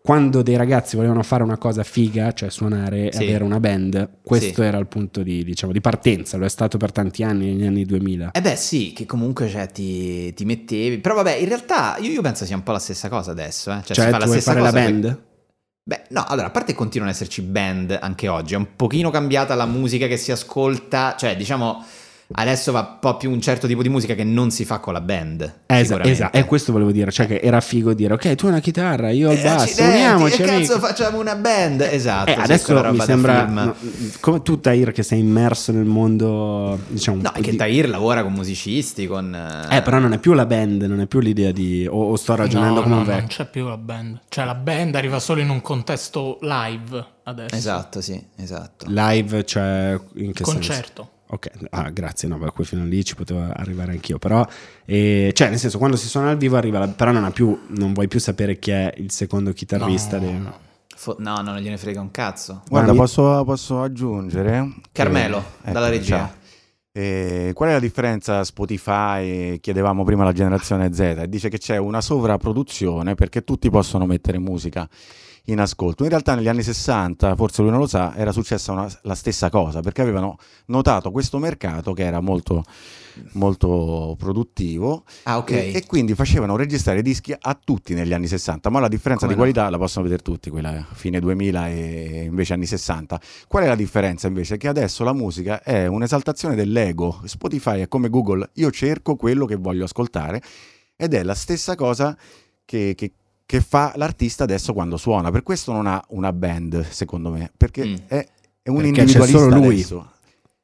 quando dei ragazzi volevano fare una cosa figa, cioè suonare Sì. e avere una band, questo Sì. era il punto di, diciamo, di partenza, lo è stato per tanti anni, negli anni 2000. Eh beh sì, che comunque cioè, ti, ti mettevi... Però vabbè, in realtà io, io penso sia un po' la stessa cosa adesso. Eh. Cioè, Cioè, la vuoi stessa fare la cosa band? per- Beh, no, allora, a parte continuano ad esserci band anche oggi, è un pochino cambiata la musica che si ascolta, cioè diciamo... Adesso va un po' più un certo tipo di musica che non si fa con la band. Esatto, esatto, e questo volevo dire, cioè che era figo dire ok tu hai una chitarra, io ho il Eh, basso, accidenti, uniamoci che cazzo facciamo una band? Esatto. Eh, adesso mi sembra no, come tu Tahir che sei immerso nel mondo diciamo No, è che di- Tahir lavora con musicisti, con... eh però non è più la band non è più l'idea di o, o sto ragionando No, come no, un non vecchio c'è più la band. Cioè la band arriva solo in un contesto live adesso. Esatto, sì, esatto. live cioè in che senso Concerto. Ok ah grazie no beh, quel fino lì ci potevo arrivare anch'io però eh, cioè nel senso quando si suona al vivo arriva la, però non ha più non vuoi più sapere chi è il secondo chitarrista No, de- no. Fo- no, no, non gliene frega un cazzo. Guarda, posso, posso aggiungere? Carmelo, che- dalla ecco, regia. ciao. Eh, qual è la differenza Spotify? Chiedevamo prima alla generazione Z. Dice che c'è una sovrapproduzione perché tutti possono mettere musica in ascolto. In realtà negli anni 60, forse lui non lo sa, era successa una- la stessa cosa, perché avevano notato questo mercato che era molto, molto produttivo Ah, ok. e, e quindi facevano registrare dischi a tutti negli anni 60, ma la differenza Come di no? qualità la possono vedere tutti, quella fine 2000 e invece anni 60. Qual è la differenza invece? Che adesso la musica è un'esaltazione dell'ego, Spotify è come Google, io cerco quello che voglio ascoltare ed è la stessa cosa che, che- che fa l'artista adesso quando suona, per questo non ha una band secondo me, perché Mm. è, è un Perché c'è individualista solo lui. adesso.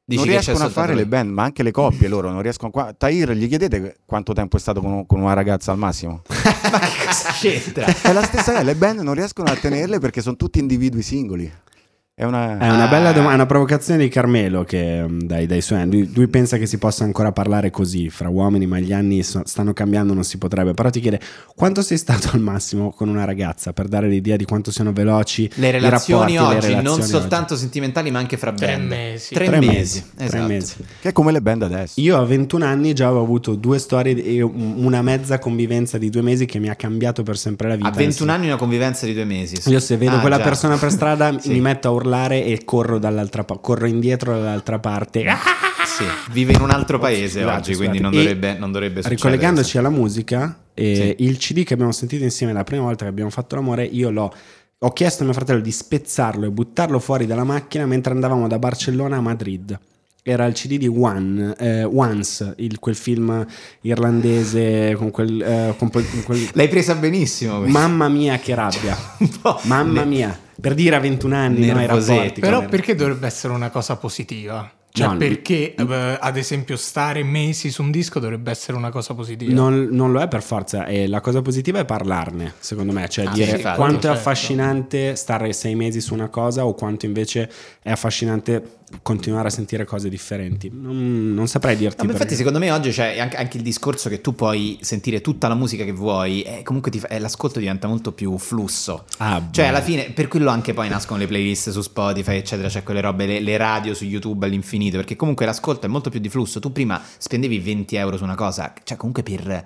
Dici non riescono a fare lui. le band, ma anche le coppie loro non riescono qua. Tahir, gli chiedete quanto tempo è stato con, con una ragazza al massimo? Ma che cosa c'entra? È la stessa cosa, le band non riescono a tenerle perché sono tutti individui singoli. È una... È una bella domanda, una provocazione di Carmelo che mm, dai, dai suoi anni. Lui, lui pensa che si possa ancora parlare così fra uomini, ma gli anni so- stanno cambiando, non si potrebbe. Però ti chiede quanto sei stato al massimo con una ragazza per dare l'idea di quanto siano veloci Le relazioni rapporti, le oggi, non relazioni soltanto sentimentali, ma anche fra Tre band. mesi. Tre, Tre mesi. mesi, tre Esatto. mesi. Che è come le band adesso. Io a 21 anni già avevo avuto due storie e un- una mezza convivenza di due mesi che mi ha cambiato per sempre la vita. A 21 anni una convivenza di due mesi. Io se vedo Ah, quella già. persona per strada Sì. mi metto a urlare e corro dall'altra parte, corro indietro dall'altra parte. Sì, vive in un altro paese Scusate, oggi, scusate. quindi non dovrebbe, non dovrebbe succedere. Ricollegandoci alla musica, eh, Sì. il CD che abbiamo sentito insieme la prima volta che abbiamo fatto l'amore, io l'ho. Ho chiesto a mio fratello di spezzarlo e buttarlo fuori dalla macchina mentre andavamo da Barcellona a Madrid. Era il CD di One, eh, Once, il- quel film irlandese con quel. eh, con quel- con quel- L'hai presa benissimo. Mamma mia, che rabbia! Mamma mia, per dire a 21 anni, no, rapporti. Però perché dovrebbe essere una cosa positiva? Cioè, No, perché eh, ad esempio stare mesi su un disco dovrebbe essere una cosa positiva? Non, non lo è per forza, e la cosa positiva è parlarne, secondo me, cioè Ah, dire sì, quanto è certo. affascinante stare sei mesi su una cosa o quanto invece è affascinante continuare a sentire cose differenti. Non, non saprei dirti. No, ma infatti, secondo me oggi c'è anche, anche il discorso che tu puoi sentire tutta la musica che vuoi, e comunque ti fa- eh, l'ascolto diventa molto più flusso. Ah, Cioè, boh. alla fine, per quello anche poi nascono le playlist su Spotify, eccetera, c'è quelle robe, le, le radio su YouTube all'infinito, perché comunque l'ascolto è molto più di flusso. Tu prima spendevi 20 euro su una cosa, cioè comunque per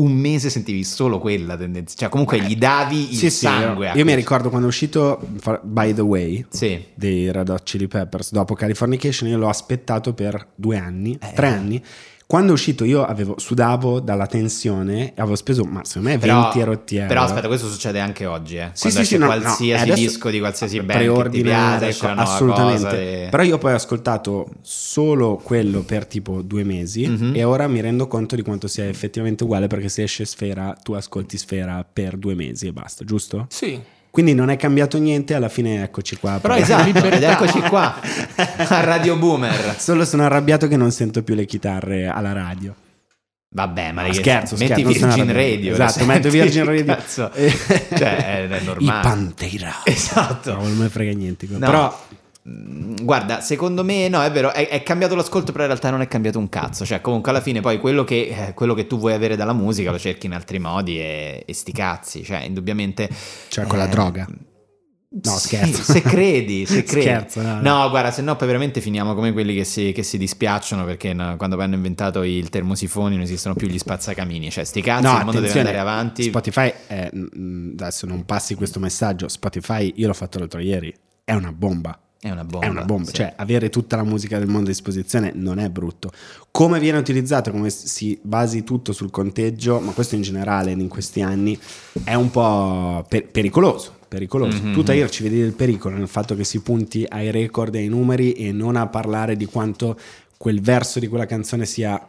un mese sentivi solo quella tendenza, cioè comunque gli davi il Sì, sì, sangue. io, a io mi ricordo quando è uscito By the Way Sì. dei Red Hot Chili Peppers dopo Californication, io l'ho aspettato per due anni, Eh. tre anni. Quando è uscito io avevo, sudavo dalla tensione e avevo speso, ma secondo me 20 Però, rotti euro. però aspetta, questo succede anche oggi, eh. Sì, Quando sì, esce sì, no, no, qualsiasi adesso- disco di qualsiasi band che ti preordinare, piace, esce una nuova assolutamente. cosa e- Però io poi ho ascoltato solo quello per tipo due mesi Mhm. e ora mi rendo conto di quanto sia effettivamente uguale perché se esce Sfera tu ascolti Sfera per due mesi e basta, giusto? Sì. Quindi non è cambiato niente, alla fine eccoci qua. Però Per- Esatto, eccoci qua a Radio Boomer. Solo sono arrabbiato che non sento più le chitarre alla radio. Vabbè, ma No, che- scherzo, metti scherzo, Virgin. Radio. Esatto, metto? Virgin Radio. Cazzo. Cioè, è, normale. I Pantera. Esatto. No, non me ne frega niente. No. Però Guarda, secondo me no, è vero, è, è cambiato l'ascolto, però in realtà non è cambiato un cazzo. Cioè, comunque alla fine poi quello che, eh, quello che tu vuoi avere dalla musica lo cerchi in altri modi e, e sti cazzi. Cioè, indubbiamente... Cioè, con la droga. No, sì, scherzo. Se credi, se credi. Scherzo, no, no. No, guarda, se no poi veramente finiamo come quelli che si, che si dispiacciono perché no, quando poi hanno inventato il termosifoni non esistono più gli spazzacamini. Cioè, sti cazzi, No, il mondo deve andare avanti. Spotify, è- mm, adesso non passi questo messaggio. Spotify, io l'ho fatto l'altro ieri, è una bomba. È una bomba. è una bomba, sì. cioè avere tutta la musica del mondo a disposizione non è brutto. Come viene utilizzato, come si basi tutto sul conteggio, ma questo in generale in questi anni è un po' per- pericoloso. Pericoloso. Mhm. Tu, Tahir, ci vedi del pericolo nel fatto che si punti ai record e ai numeri e non a parlare di quanto quel verso di quella canzone sia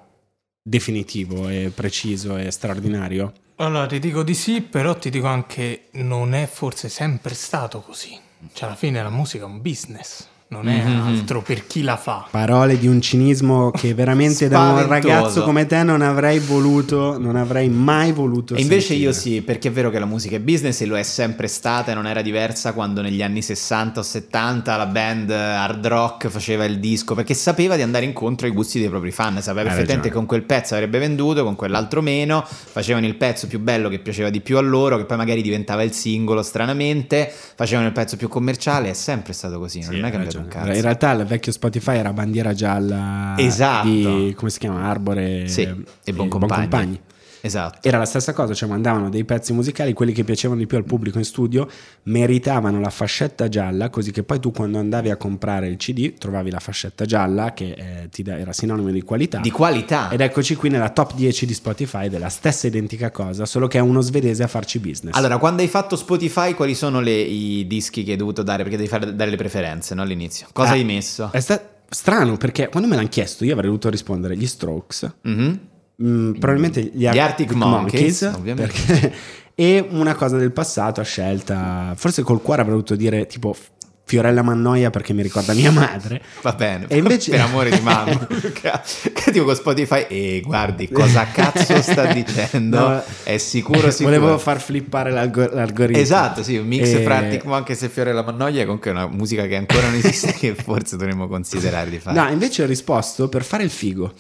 definitivo e preciso e straordinario. Allora, ti dico di sì, però ti dico anche non è forse sempre stato così. Cioè, alla fine la musica è un business, non è Mhm. altro per chi la fa. Parole di un cinismo che veramente da un ragazzo come te non avrei voluto, non avrei mai voluto. E invece sentire. io sì, perché è vero che la musica è business e lo è sempre stata e non era diversa quando negli anni 60 o 70 la band hard rock faceva il disco, perché sapeva di andare incontro ai gusti dei propri fan, sapeva perfettamente che con quel pezzo avrebbe venduto, con quell'altro meno, facevano il pezzo più bello che piaceva di più a loro, che poi magari diventava il singolo stranamente, facevano il pezzo più commerciale, è sempre stato così, non Sì, è hai cambiato un cazzo. In realtà il vecchio Spotify era bandiera gialla Esatto. di come si chiama? Arbore Sì, e Buon Compagni. Esatto. Era la stessa cosa, cioè mandavano dei pezzi musicali, quelli che piacevano di più al pubblico in studio, meritavano la fascetta gialla, così che poi tu quando andavi a comprare il CD trovavi la fascetta gialla che eh, ti da- era sinonimo di qualità. Di qualità. Ed eccoci qui nella top 10 di Spotify della stessa identica cosa, solo che è uno svedese a farci business. Allora, quando hai fatto Spotify, quali sono le- i dischi che hai dovuto dare? Perché devi fare, dare le preferenze, no? All'inizio. Cosa Ah, hai messo? È sta- strano perché quando me l'hanno chiesto io avrei dovuto rispondere gli Strokes, Mhm. Mm, probabilmente gli, Gli Arctic Monkeys, ovviamente. perché- e una cosa del passato a scelta, forse col cuore avrei dovuto dire tipo Fiorella Mannoia perché mi ricorda mia madre. Va bene, E invece- per amore di mamma. che tipo con Spotify, e guardi cosa cazzo sta dicendo? No, è sicuro, sicuro. Volevo far flippare l'algo- l'algoritmo. Esatto, sì, un mix E- fra Arctic Monkeys e Fiore la Mannoia, comunque è una musica che ancora non esiste che forse dovremmo considerare di fare. No, invece ho risposto per fare il figo.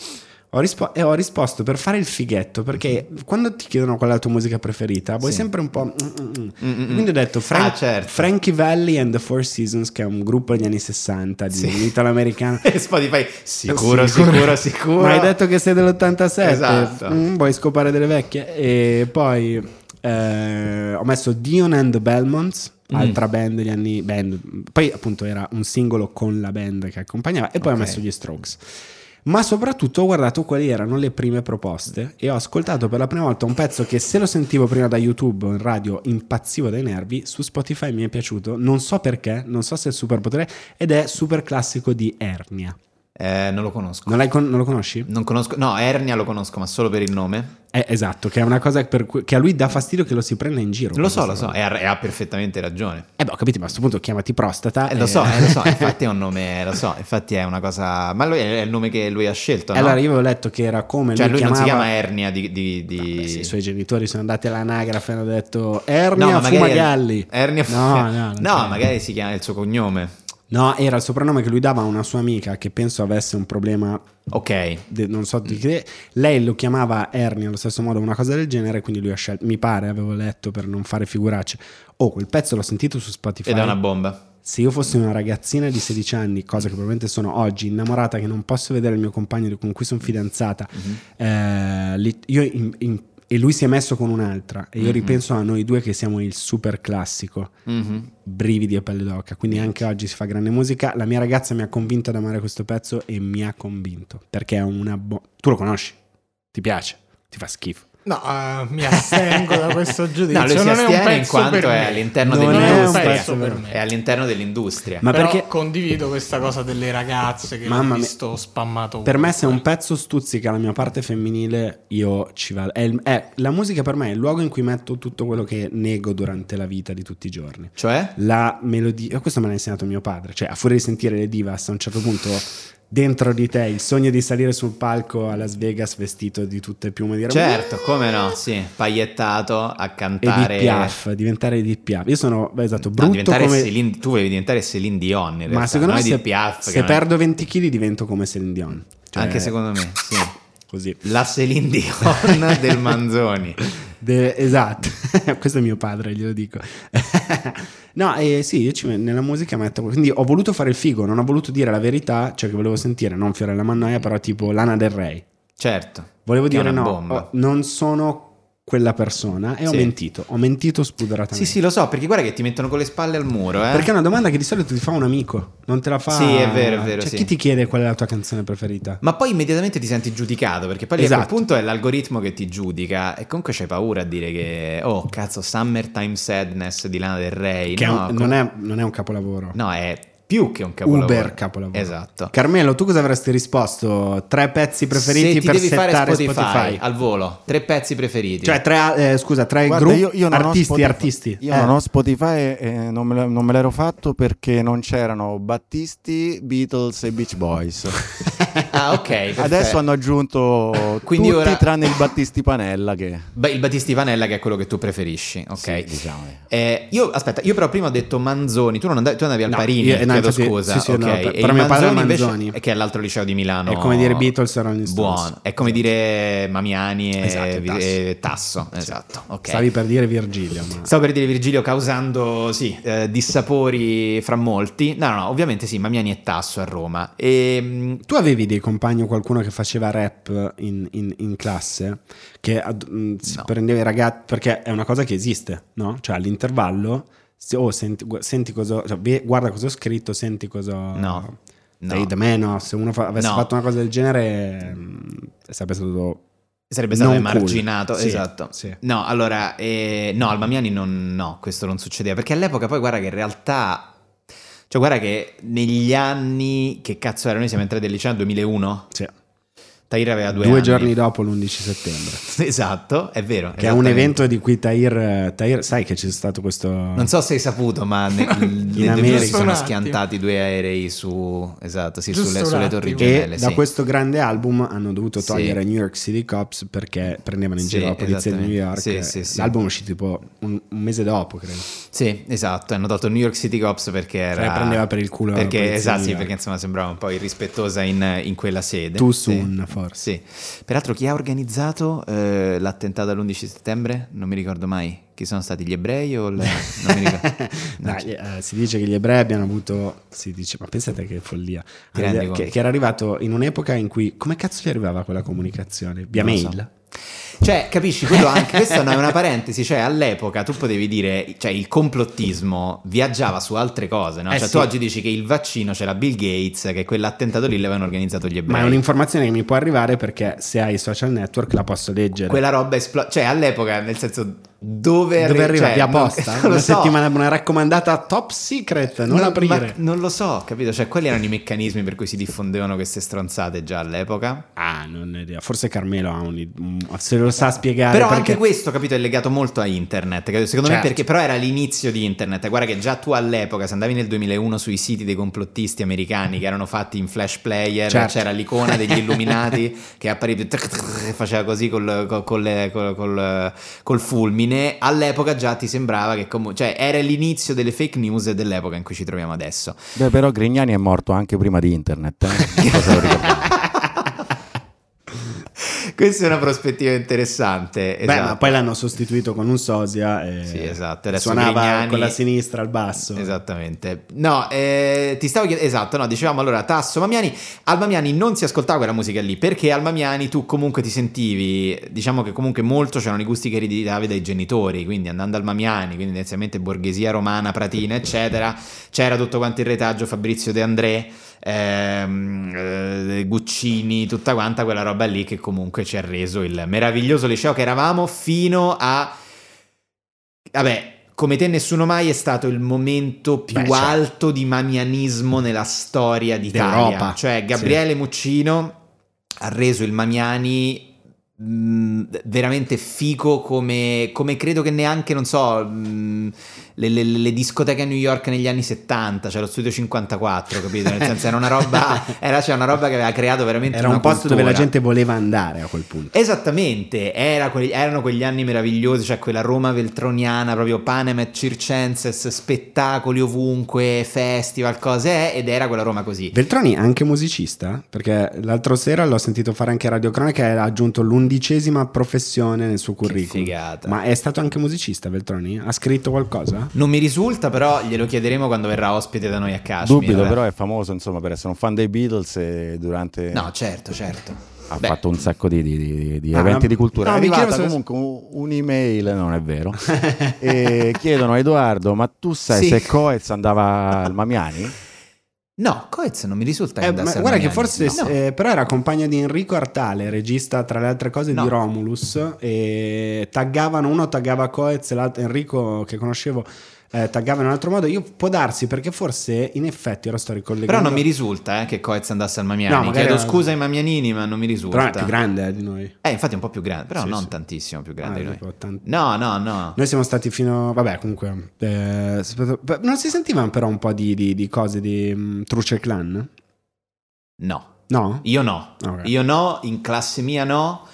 Ho, rispo- e ho risposto per fare il fighetto perché quando ti chiedono qual è la tua musica preferita vuoi Sì. sempre un po'. mm, mm, mm. Mm, mm, Quindi ho detto Frank- Ah, certo. Frankie Valli and the Four Seasons, che è un gruppo degli anni 60 di Sì. italo-americano. E Spotify, sicuro, sicuro, sicuro. Ma hai detto che sei dell'87. Esatto. Mm, vuoi scopare delle vecchie? E poi eh, ho messo Dion and the Belmonts. Mm. Altra band degli anni band. Poi appunto era un singolo con la band che accompagnava e poi Ok. ho messo gli Strokes. Ma soprattutto ho guardato quali erano le prime proposte e ho ascoltato per la prima volta un pezzo che se lo sentivo prima da YouTube o in radio impazzivo dai nervi, su Spotify mi è piaciuto, non so perché, non so se è il superpotere, ed è super classico di Ernia. Eh, non lo conosco. Non, con- non lo conosci? Non conosco, no, Ernia lo conosco, ma solo per il nome. Eh, esatto, che è una cosa cui- che a lui dà fastidio che lo si prenda in giro. Lo so, lo so, e ha, e ha perfettamente ragione. Eh beh, ho capito, ma a questo punto chiamati prostata. Eh, lo e- so, eh, lo so, infatti è un nome, lo so, infatti è una cosa... Ma lui è il nome che lui ha scelto, no? Allora io avevo letto che era come cioè lui, lui non si chiamava... chiama Ernia di... di- di- Vabbè, sì, I suoi genitori sono andati all'anagrafe e hanno detto Ernia magari- Fumagalli. Ernia No, no, non no, c'è. magari si chiama il suo cognome. No, era il soprannome che lui dava a una sua amica che penso avesse un problema, Ok, de- non so di che. Lei lo chiamava Ernia allo stesso modo, una cosa del genere, quindi lui ha scelto, mi pare, avevo letto per non fare figuracce. Oh, quel pezzo l'ho sentito su Spotify. ed è una bomba. Se io fossi una ragazzina di 16 anni, cosa che probabilmente sono oggi, innamorata, che non posso vedere il mio compagno con cui sono fidanzata, Mhm. eh, io in- in- e lui si è messo con un'altra, e io Mhm. ripenso a noi due che siamo il super classico, Mhm. brividi a pelle d'oca. Quindi anche oggi si fa grande musica. La mia ragazza mi ha convinto ad amare questo pezzo e mi ha convinto perché è una. Bo- tu lo conosci? Ti piace? Ti fa schifo. No, eh, mi astengo da questo giudizio. No, lui si non è un astiene in pezzo quanto per è me. all'interno Non è un dell'industria. pezzo per È me. all'interno dell'industria. Ma Però perché condivido questa cosa delle ragazze che Mamma ho mia. visto spammato. Per me se un pezzo stuzzica la mia parte femminile, io ci vado. È il- è- la musica per me è il luogo in cui metto tutto quello che nego durante la vita di tutti i giorni. Cioè? La melodia, questo me l'ha insegnato mio padre, cioè a furia di sentire le divas a un certo punto dentro di te il sogno di salire sul palco a Las Vegas vestito di tutte le piume di ramo Certo, come no, sì, pagliettato a cantare... di Piaf, diventare Edith Piaf. Io sono beh, esatto, No, brutto diventare come Celine- tu volevi diventare Celine Dion in realtà, ma secondo me se, Edith Piaf, se non è- perdo 20 kg divento come Celine Dion. Cioè, Anche secondo me, sì. così. La Celine Dion del Manzoni. De- esatto, questo è mio padre, glielo dico. no, eh, sì, io ci nella musica metto. Quindi ho voluto fare il figo, non ho voluto dire la verità, cioè che volevo sentire, non Fiorella Mannoia, però tipo Lana del Rey. Certo. Volevo dire no, bomba. oh, non sono quella persona e ho Sì. mentito, ho mentito Sì, spudoratamente. sì, lo so, perché guarda che ti mettono con le spalle al muro, eh. Perché è una domanda che di solito ti fa un amico, non te la fa. Sì, è vero, è vero, Cioè, sì. chi ti chiede qual è la tua canzone preferita? Ma poi immediatamente ti senti giudicato, perché poi lì a Esatto. quel punto è l'algoritmo che ti giudica e comunque c'hai paura a dire che, oh cazzo, Summertime Sadness di Lana del Rey. Che è no, un- com- non, è, non è un capolavoro. no, è più che un capolavoro. Uber capolavoro. Esatto. Carmelo, tu cosa avresti risposto? Tre pezzi preferiti Se ti per devi fare settare Spotify, Spotify. al volo, tre pezzi preferiti. Cioè, tre, eh, scusa, tre Guarda, gruppi io, io artisti, artisti. Io Eh. non ho Spotify e non me, non me l'ero fatto perché non c'erano Battisti, Beatles e Beach Boys. Ah, ok. perfetto. Adesso hanno aggiunto Quindi tutti ora- tranne il Battisti Panella che Beh, il Battisti Vanella che è quello che tu preferisci, ok. Sì, diciamo. Eh, io, aspetta, io però prima ho detto Manzoni, tu non andavi, tu andavi al No, Parini, io- no, chiedo infatti- scusa, sì, sì, ok. no, per- però mio padre è invece- Manzoni. che è all'altro liceo di Milano. È come dire Beatles e Rolling Stones. Buono, è come dire Mamiani e, Esatto, Tasso. e Tasso, esatto, ok. Stavi per dire Virgilio, ma... Stavo per dire Virgilio causando, sì, eh, dissapori fra molti. No, no, ovviamente sì, Mamiani e Tasso a Roma. E, mh, Tu avevi dei compagni o qualcuno che faceva rap in, in- in classe, che ad- mh, si No. prendeva i ragazzi, perché è una cosa che esiste, no? Cioè all'intervallo, se- oh, senti, senti cosa, cioè, guarda cosa ho scritto, senti cosa... No. No. da me no, se uno fa- avesse No. fatto una cosa del genere mh, sarebbe stato... Sarebbe stato Non cool. emarginato, Sì, esatto. sì. No, allora, eh, no, al Mamiani non, no, questo non succedeva, perché all'epoca poi guarda che in realtà, cioè guarda che negli anni, che cazzo era, noi siamo entrati al liceo nel 2001, Sì. Tahir aveva due, Due anni. giorni dopo l'11 settembre. Esatto, è vero. Che è un evento di cui Tahir, Tahir sai che c'è stato questo... Non so se hai saputo, ma nel, nel America. 2000 si Giusto un sono schiantati due aerei su, esatto, sì, sulle, sulle torri E gemelle. da sì. questo grande album hanno dovuto Sì. togliere New York City Cops perché prendevano in Sì, giro la polizia di New York. Sì, sì, sì. L'album è uscito tipo un, un mese dopo, credo. Sì, esatto, hanno tolto New York City Cops perché era... Cioè, prendeva per il culo Perché, esatto, di sì, New York. perché insomma sembrava un po' irrispettosa in, in quella sede. Too Sì. soon, forse. Sì. Peraltro chi ha organizzato eh, l'attentato all'11 settembre? Non mi ricordo mai. Chi sono stati gli ebrei o il... Non mi ricordo. No, eh, si dice che gli ebrei abbiano avuto, si dice, ma pensate che follia, che, che era arrivato in un'epoca in cui, come cazzo gli arrivava quella comunicazione? Via Non mail? so. Cioè, capisci, quello anche, questa è una parentesi, cioè all'epoca tu potevi dire, cioè il complottismo viaggiava su altre cose, no? Eh cioè sì. tu oggi dici che il vaccino c'era Bill Gates, che quell'attentato lì l'avevano organizzato gli ebrei. Ma è un'informazione che mi può arrivare perché se hai i social network la posso leggere. Quella roba esplode, cioè all'epoca, nel senso, dove, Dove arriva? cioè, via non- non una so. settimana, una raccomandata top secret, non, aprire. ma non lo so, capito? Cioè, quali erano i meccanismi per cui si diffondevano queste stronzate già all'epoca? Ah, non ho idea. Forse Carmelo ha un, se lo sa spiegare. Però perché- anche questo, capito, è legato molto a internet. capito? Secondo me Certo. perché però era l'inizio di internet. Guarda che già tu all'epoca, se andavi nel 2001 sui siti dei complottisti americani che erano fatti in flash player, Certo. c'era l'icona degli illuminati che appariva faceva così col, col- col- col- col- fulmine. All'epoca già ti sembrava che comunque, cioè era l'inizio delle fake news dell'epoca in cui ci troviamo adesso. Beh, però Grignani è morto anche prima di internet. eh. Non so se lo ricordate. Questa è una prospettiva interessante. Beh, esatto. ma poi l'hanno sostituito con un sosia e Sì, esatto. Adesso suonava Grignani- con la sinistra al basso. Esattamente. No, eh, ti stavo chiedendo, esatto, no, dicevamo allora Tasso Mamiani, al Mamiani non si ascoltava quella musica lì, perché al Mamiani tu comunque ti sentivi, diciamo che comunque molto c'erano i gusti che ereditavi dai genitori, quindi andando al Mamiani, quindi tendenzialmente borghesia romana, pratina, eccetera, c'era tutto quanto il retaggio Fabrizio De André, ehm, eh, Guccini, tutta quanta quella roba lì che comunque ci ha reso il meraviglioso liceo che eravamo fino a... Vabbè, come te nessuno mai è stato il momento più Beh, certo. alto di mamianismo nella storia d'Italia. D'Europa, Cioè Gabriele Muccino ha reso il Mamiani veramente fico come, come credo che neanche, non so, le, le- le discoteche a New York negli anni 70, cioè lo studio 54, capito? Nel senso era una roba, era cioè una roba che aveva creato veramente Era una un posto dove la cultura. gente voleva andare a quel punto. Esattamente, era quegli- erano quegli anni meravigliosi, cioè quella Roma veltroniana, proprio Panem et Circenses, spettacoli ovunque, festival, cose, ed era quella Roma così. Veltroni anche musicista? Perché l'altro sera l'ho sentito fare anche Radio Cronaca e ha aggiunto l'undicesima professione nel suo curriculum. figata. Ma è stato anche musicista Veltroni? Ha scritto qualcosa? Non mi risulta, però glielo chiederemo quando verrà ospite da noi a Kashmir. Dubito, eh. però è famoso insomma per essere un fan dei Beatles e durante... No, certo, certo. ha Beh, fatto un sacco di, di- di- di Ah, eventi di cultura. no, è arrivata se- comunque un- un'email, non è vero, e chiedono a Edoardo, ma tu sai Sì. se Coez andava al Mamiani? No, Coez non mi risulta che Eh, guarda che forse No. eh, però era compagno di Enrico Artale, regista tra le altre cose No. di Romulus e taggavano uno taggava Coez, l'altro Enrico che conoscevo eh, taggava in un altro modo. Io può darsi perché forse in effetti ora sto ricollegando Però non mi risulta eh, che Coez andasse al Mamiani. No, Chiedo era- scusa ai Mamianini, ma non mi risulta. Però è più grande eh, di noi. Eh, infatti è un po' più grande, però Sì, non sì. tantissimo più grande Ah, di noi. tanti- No, no, no. Noi siamo stati fino. Vabbè, comunque. eh, non si sentivano però un po' di, di- di cose di um, Truce Clan? No. No? Io no. Ok. Io no, in classe mia no.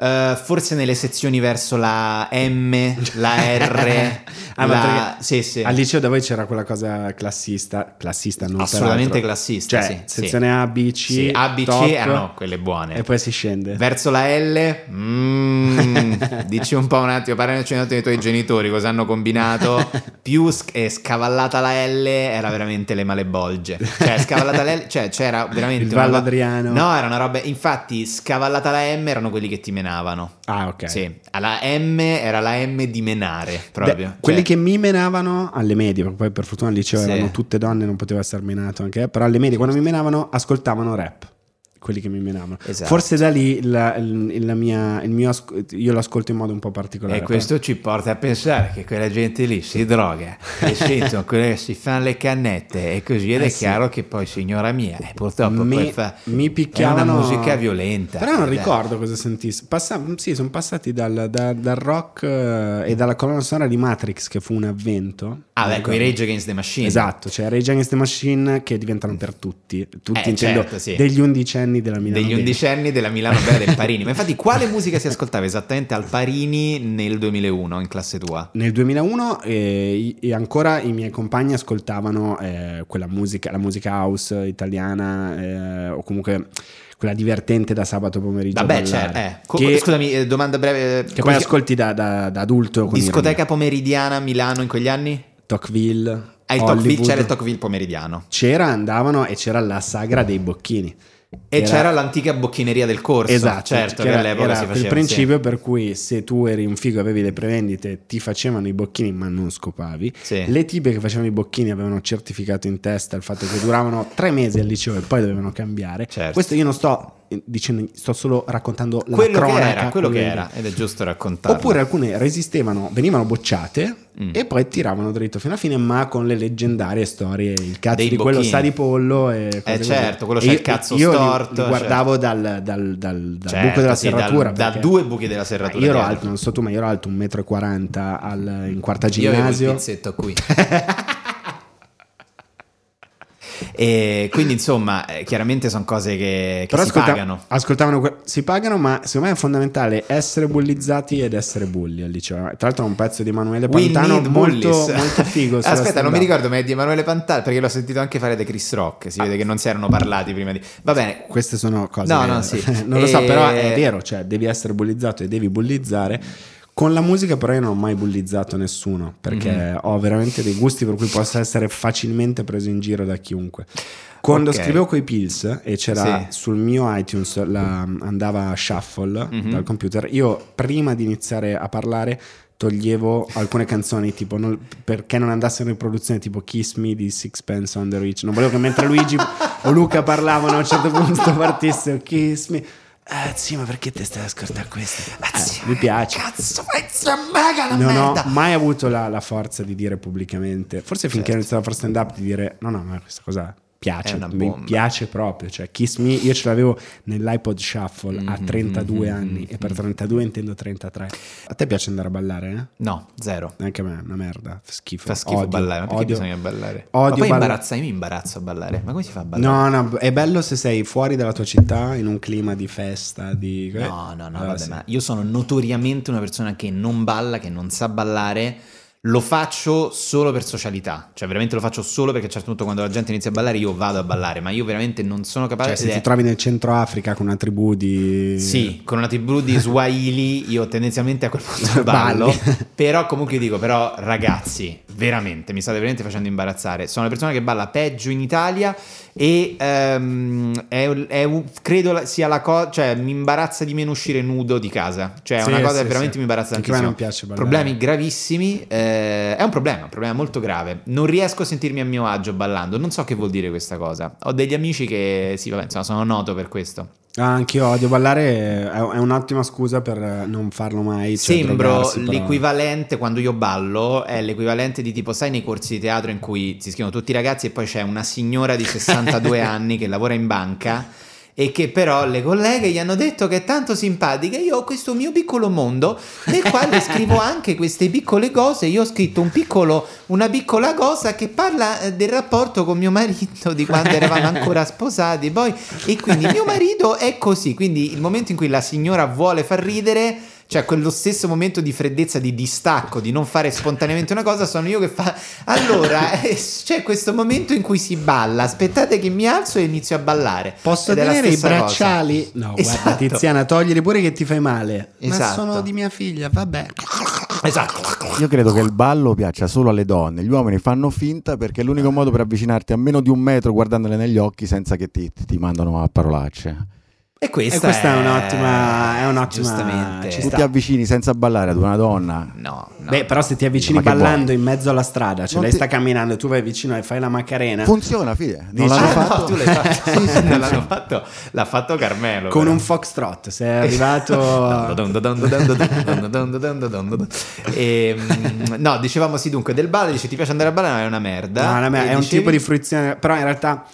Eh, forse nelle sezioni verso la M, la R, Ah, la... Sì, sì. Al liceo da voi c'era quella cosa classista, classista non Assolutamente classista, Cioè, sì, sezione A, B, C, Sì, A, B, C top, erano quelle buone. E poi si scende. Verso la L, mm, dici un po' un attimo, parlaci un attimo dei tuoi genitori, cosa hanno combinato. Più sc- eh, scavallata la L era veramente le malebolge. Cioè, scavallata la L, cioè c'era veramente Il Vallo va- Adriano. No, era una roba. Infatti, scavallata la M erano quelli che ti menavano. Ah, ok. Sì, alla M era la M di menare proprio. Beh, Cioè, quelli che mi menavano alle medie, perché poi per fortuna al liceo Sì. erano tutte donne, non poteva essere menato anche, però alle medie quando mi menavano ascoltavano rap. Quelli che mi menavano. Esatto. Forse da lì la- il, la mia- il mio io lo ascolto in modo un po' particolare. E questo ci porta a pensare che quella gente lì si droga e sentono si fanno le cannette e così ed è Eh sì. chiaro che poi signora mia eh, purtroppo mi, poi fa mi è picchiavano una musica violenta però non Dai. ricordo cosa sentissi Passa- sì sono passati dal, da- dal rock eh, e dalla colonna sonora di Matrix che fu un avvento ah beh con i. Rage Against the Machine esatto cioè Rage Against the Machine che diventano per tutti tutti Eh, intendo certo, sì. degli undicenni della Milano degli Bene. undicenni della Milano Bella del Parini ma infatti quale musica si ascoltava esattamente al Parini nel 2001 in classe tua? Nel 2001 eh, e ancora i miei compagni ascoltavano eh, quella musica, la musica house italiana eh, o comunque quella divertente da sabato pomeriggio. vabbè certo eh. Co- che, scusami eh, domanda breve eh, che poi ascolti da, da- da adulto. discoteca pomeridiana a Milano in quegli anni? Tocqueville. Ah, il Tocqueville, Hollywood. c'era il Tocqueville pomeridiano C'era, andavano e c'era la sagra dei bocchini. E Era- c'era l'antica bocchineria del corso Esatto, certo che all'epoca si faceva principio sì. per cui se tu eri un figo e avevi le prevendite ti facevano i bocchini ma non scopavi Sì. le tipe che facevano i bocchini avevano certificato in testa il fatto che duravano tre mesi al liceo e poi dovevano cambiare Certo. questo io non sto dicendo sto solo raccontando la quello che cronaca era, quello che era ed è giusto raccontarlo Oppure alcune resistevano, venivano bocciate Mm. e poi tiravano dritto fino alla fine, ma con le leggendarie storie, il cazzo Dei di quello bocchini. sta di pollo. E Eh, certo, quello c'ha il io- cazzo io storto, Li, guardavo dal, dal- dal- dal Certo, buco della sì, serratura. da due buchi della serratura Io ero alto, non so tu, ma io ero alto 1,40 m al- in quarta io avevo il ginnasio. pizzetto qui e quindi insomma eh, chiaramente sono cose che, che Però si ascolta- pagano ascoltavano, que- si pagano, ma secondo me è fondamentale essere bullizzati ed essere bulli al liceo. Tra l'altro, è un pezzo di Emanuele Pantano molto, molto figo. Aspetta, non mi ricordo, ma è di Emanuele Pantal perché l'ho sentito anche fare da Chris Rock. Si vede che non si erano parlati prima di. Va bene. Queste sono cose. No, che- no, sì. non lo so, E- però è vero, cioè devi essere bullizzato e devi bullizzare. Con la musica, però, io non ho mai bullizzato nessuno perché Mhm. ho veramente dei gusti per cui posso essere facilmente preso in giro da chiunque. Quando Ok. scrivevo coi pills e c'era Sì. sul mio iTunes la, andava a shuffle Mhm. dal computer, io prima di iniziare a parlare toglievo alcune canzoni tipo non- perché non andassero in produzione tipo Kiss Me di Sixpence on the Rich non volevo che mentre Luigi o Luca parlavano a un certo punto partissero Kiss Me ah sì ma perché te stai ascoltando questo Eh, mi piace Cazzo, pezzo mega la non merda. ho mai avuto la, la forza di dire pubblicamente forse finché Certo. ho iniziato a fare stand up di dire no no ma questa cosa piace mi piace proprio cioè Kiss Me io ce l'avevo nell'iPod Shuffle a Mhm, 32 mhm, anni e per 32 intendo 33 a te piace andare a ballare eh? No, zero. Anche a me, una merda, schifo. Fa schifo Odio, ballare. Ma perché odio. bisogna ballare? Odio ma poi balla- imbarazza, io mi imbarazzo a ballare. Ma come si fa a ballare? No, no, è bello se sei fuori dalla tua città in un clima di festa, di... No, no, no, Allora vabbè, sì. ma io sono notoriamente una persona che non balla, che non sa ballare. Lo faccio solo per socialità, cioè veramente lo faccio solo perché a un certo punto quando la gente inizia a ballare io vado a ballare, ma io veramente non sono capace Cioè, se ed ti è- trovi nel centro Africa con una tribù di... Sì, con una tribù di Swahili io tendenzialmente a quel punto ballo, però comunque dico, però ragazzi, veramente, mi state veramente facendo imbarazzare, sono la persona che balla peggio in Italia e ehm, è, è un- credo sia la cosa, cioè mi imbarazza di meno uscire nudo di casa, cioè è Sì, una cosa sì, che veramente sì. mi imbarazza Anche a me tantissimo. non piace ballare. Problemi gravissimi, eh, è un problema, un problema molto grave, non riesco a sentirmi a mio agio ballando, non so che vuol dire questa cosa, ho degli amici che, sì vabbè, insomma, sono noto per questo. Ah, anch'io odio ballare, è, un'ottima scusa per non farlo mai. Cioè Sembro l'equivalente quando io ballo è l'equivalente di tipo sai nei corsi di teatro in cui si scrivono tutti i ragazzi e poi c'è una signora di 62 anni che lavora in banca e che però le colleghe gli hanno detto che è tanto simpatica. Io ho questo mio piccolo mondo nel quale scrivo anche queste piccole cose. Io ho scritto un piccolo, una piccola cosa che parla eh, del rapporto con mio marito di quando eravamo ancora sposati. Poi, e quindi mio marito è così. Quindi il momento in cui la signora vuole far ridere cioè quello stesso momento di freddezza, di distacco, di non fare spontaneamente una cosa, sono io che fa... Allora, eh, c'è questo momento in cui si balla, aspettate che mi alzo e inizio a ballare. Posso Ed tenere i stessa cosa. bracciali? No, Esatto. guarda Tiziana, toglieli pure che ti fai male. Ma Esatto. sono di mia figlia, vabbè. Esatto. Io credo che il ballo piaccia solo alle donne, gli uomini fanno finta perché è l'unico modo per avvicinarti a meno di un metro guardandole negli occhi senza che ti, ti mandano a parolacce. E questa, E questa è un'ottima- è un'ottima- Giustamente. ci Tu sta. ti avvicini senza ballare ad una donna. No, no. Beh, però se ti avvicini ballando in mezzo alla strada, cioè Non lei ti- sta camminando e tu vai vicino e fai la macarena Funziona, figlia. Non Dici- l'hanno Ah, no, fatto? tu l'hai fatto. Sì, sì, L'hanno fatto- l'ha fatto Carmelo. con però. un foxtrot. Sei arrivato... Ehm, no, dicevamo sì dunque del ballo, dice ti piace andare a ballare, ma è una merda. No, no, ma E è un dicevi- tipo di fruizione, però in realtà,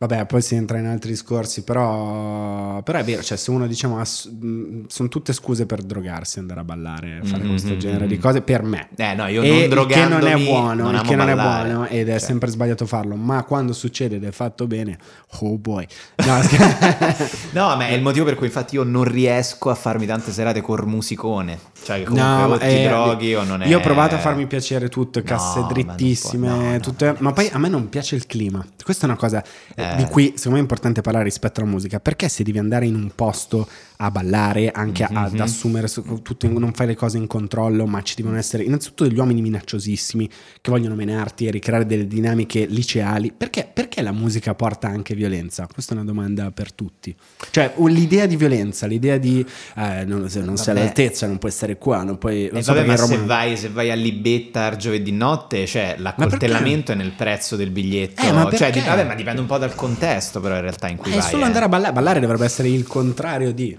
vabbè, poi si entra in altri discorsi, però, però è vero, cioè se uno diciamo, sono tutte scuse per drogarsi, andare a ballare, fare Mhm, questo genere di mhm. cose, per me. Eh no, io E non il che non è drogandomi buono, non che non è ballare. buono ed è Cioè. sempre sbagliato farlo, ma quando succede ed è fatto bene, oh boy. No, No, ma è il motivo per cui infatti io non riesco a farmi tante serate col musicone. Cioè, che comunque No, o ma ti eh, droghi o non è. Io ho provato a farmi piacere tutto, casse No, ma drittissime, no, tutte- ma poi a me non piace il clima. Questa è una cosa Eh. Di cui secondo me è importante parlare rispetto alla musica, perché se devi andare in un posto a ballare, anche a- ad Mhm. assumere su- tutto, non fai le cose in controllo, ma ci devono essere innanzitutto degli uomini minacciosissimi che vogliono menarti e ricreare delle dinamiche liceali, perché, perché la musica porta anche violenza? Questa è una domanda per tutti. Cioè l'idea di violenza, l'idea di eh, non, se non sei all'altezza, non puoi stare qua, non puoi... Lo so vabbè, ma se vai, se vai a Libetta giovedì notte, cioè l'accoltellamento è nel prezzo del biglietto. Eh, ma cioè, vabbè, ma dipende un po' dal contesto, però, in realtà, in cui È vai. solo eh. andare a ballare. Ballare dovrebbe essere il contrario di.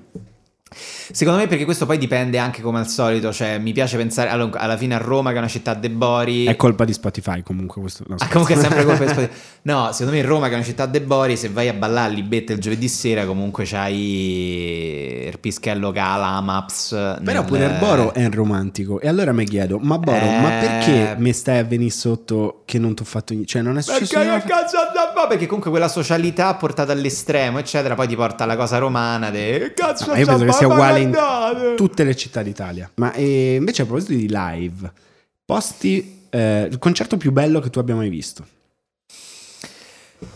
Secondo me, perché questo poi dipende anche come al solito. Cioè, mi piace pensare allora, alla fine a Roma, che è una città de Bori. È colpa di Spotify comunque questo. no, Ah, comunque è sempre colpa di Spotify. No, secondo me Roma, che è una città de Bori, se vai a ballare a Libetta il giovedì sera, comunque c'hai il pischello cala, Maps. Però pure il Boro è romantico. E allora mi chiedo, ma Boro, ma Eh. perché mi stai a venire sotto che non ti ho fatto niente? Cioè, non è successo Perché che cazzo no, perché comunque quella socialità portata all'estremo, eccetera, poi ti porta alla cosa romana de "Che cazzo Ma sia uguale in guardate?" tutte le città d'Italia. Ma eh, invece a proposito di live, posti eh, il concerto più bello che tu abbia mai visto.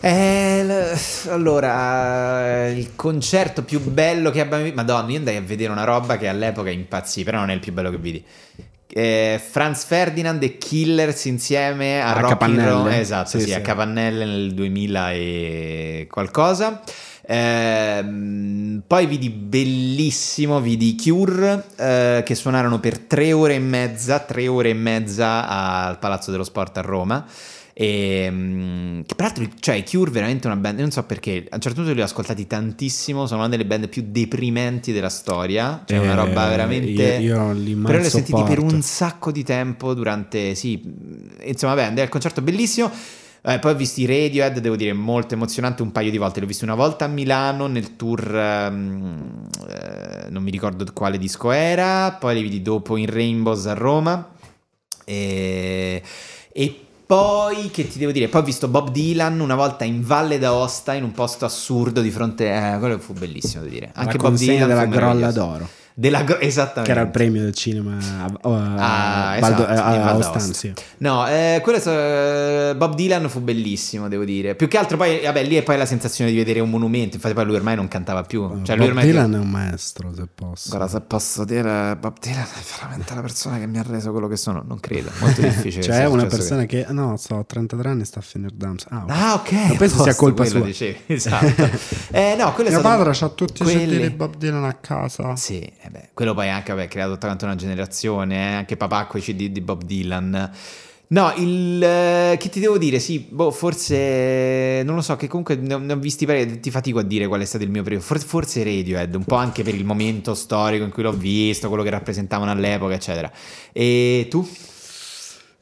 Eh, l- allora, il concerto più bello che abbiamo visto. Madonna, io andai a vedere una roba che all'epoca impazzì, però non è il più bello che vidi. Eh, Franz Ferdinand e Killers insieme a, A Rock in Capannelle. Ro- esatto, Sì, sì, sì. a Capannelle nel 2000 e qualcosa. Ehm, poi vidi bellissimo, vidi Cure eh, che suonarono per tre ore e mezza, tre ore e mezza al Palazzo dello Sport a Roma. E, mm, che peraltro, cioè, Cure veramente una band. Non so perché. A un certo punto li ho ascoltati tantissimo. Sono una delle band più deprimenti della storia. Cioè, una Eh, roba veramente. Io, io li Però li ho sentiti per un sacco di tempo durante. Sì, insomma, vabbè, è il concerto bellissimo. Eh, poi ho visto i Radiohead, devo dire, molto emozionante un paio di volte. Li ho visti una volta a Milano nel tour, ehm, eh, non mi ricordo quale disco era. Poi li vidi dopo in Rainbows a Roma. E, e poi, che ti devo dire? Poi ho visto Bob Dylan una volta in Valle d'Aosta, in un posto assurdo di fronte. Eh, quello fu bellissimo da dire. La Anche Bob consegna Dylan della Grolla d'Oro. Della gro- esattamente. Che era il premio del cinema a, a, Ah, Valdo- esatto, a- a Ostan, sì. No, eh, quello è stato- eh, Bob Dylan fu bellissimo, devo dire. Più che altro poi, vabbè, lì è poi la sensazione di vedere un monumento. Infatti poi lui ormai non cantava più. Cioè, lui Bob ormai Dylan è un maestro, se posso. Guarda, se posso dire, Bob Dylan è veramente la persona che mi ha reso quello che sono. Non credo, molto difficile. Cioè, è una persona che, ah, no, so, 33 anni sta a finire Dams. Ah, ok. Ah, ok. Non penso a sia colpa sua. dicevi, Esatto. eh, no, quello è Mio stato... padre c'ha tutti i CD di Bob Dylan a casa. Sì, eh beh, quello poi anche vabbè, creato tutta una generazione, eh, anche papà con i CD di Bob Dylan. No, il eh, che ti devo dire? Sì, boh, forse non lo so, che comunque ne ho, ne ho visti parecchi, ti fatico a dire qual è stato il mio periodo. Forse, forse Radiohead, un po' anche per il momento storico in cui l'ho visto, quello che rappresentavano all'epoca, eccetera. E tu?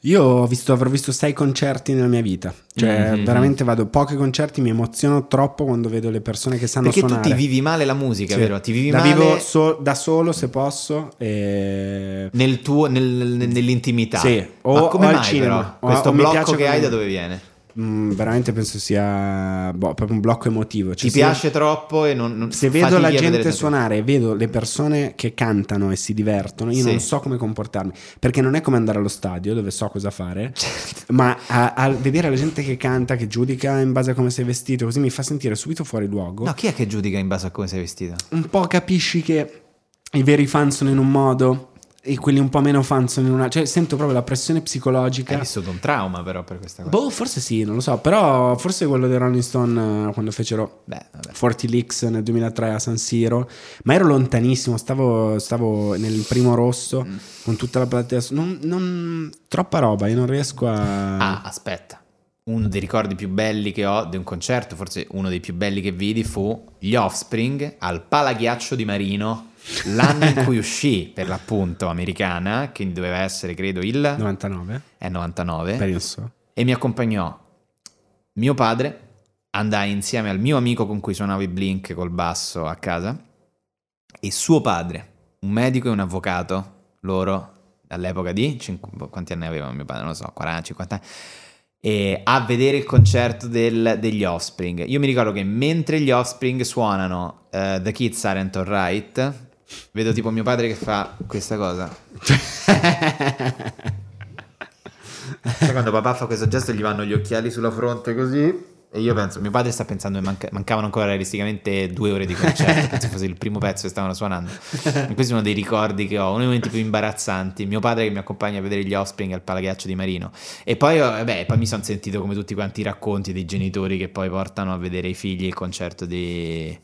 Io ho visto, avrò visto sei concerti nella mia vita. Cioè, Mhm. veramente vado pochi concerti, mi emoziono troppo quando vedo le persone che sanno Perché tu suonare. ti vivi male la musica, Sì. vero? Ti vivi la male vivo so- da solo se posso. E... nel tuo, nel- nel- nell'intimità. Sì, o- Ma come o al mai cinema. però? Questo o blocco che hai da dove viene? Mm, veramente penso sia boh, proprio un blocco emotivo. Cioè, Ti se- piace troppo e non, non- Se vedo la gente suonare e vedo le persone che cantano e si divertono, io Sì. non so come comportarmi. Perché non è come andare allo stadio dove so cosa fare, Certo. ma a, a vedere la gente che canta, che giudica in base a come sei vestito, così mi fa sentire subito fuori luogo. No, chi è che giudica in base a come sei vestito? Un po' capisci che i veri fan sono in un modo e quelli un po' meno fan sono in una. Cioè, sento proprio la pressione Hai psicologica. vissuto un trauma però per questa cosa. Boh, forse sì, non lo so. Però forse quello dei Rolling Stone eh, quando fecero Beh, vabbè. 40 Leaks nel 2003 a San Siro, ma ero lontanissimo, stavo, stavo nel primo rosso Mm. con tutta la platea. Non, non- troppa roba, io non riesco a. Ah, aspetta. Uno dei ricordi più belli che ho di un concerto, forse uno dei più belli che vidi, fu gli Offspring al Palaghiaccio di Marino, l'anno in cui uscì, per l'appunto, americana, che doveva essere, credo, il 99? è 99, Penso. e mi accompagnò mio padre, andai insieme al mio amico con cui suonavo i Blink col basso a casa, e suo padre, un medico e un avvocato, loro all'epoca di... cinqu- quanti anni aveva mio padre? Non lo so, 40, 50 anni. E a vedere il concerto del- degli Offspring. Io mi ricordo che mentre gli Offspring suonano eh, The Kids Aren't Alright, vedo tipo mio padre che fa questa cosa. Sai quando papà fa questo gesto gli vanno gli occhiali sulla fronte così? E io penso, mio padre sta pensando che manca- mancavano ancora realisticamente due ore di concerto, penso fosse il primo pezzo che stavano suonando. E questi sono dei ricordi che ho, uno dei momenti più imbarazzanti. Mio padre che mi accompagna a vedere gli Offspring al Palaghiaccio di Marino. E poi, eh, beh, poi mi sono sentito come tutti quanti i racconti dei genitori che poi portano a vedere i figli il concerto di...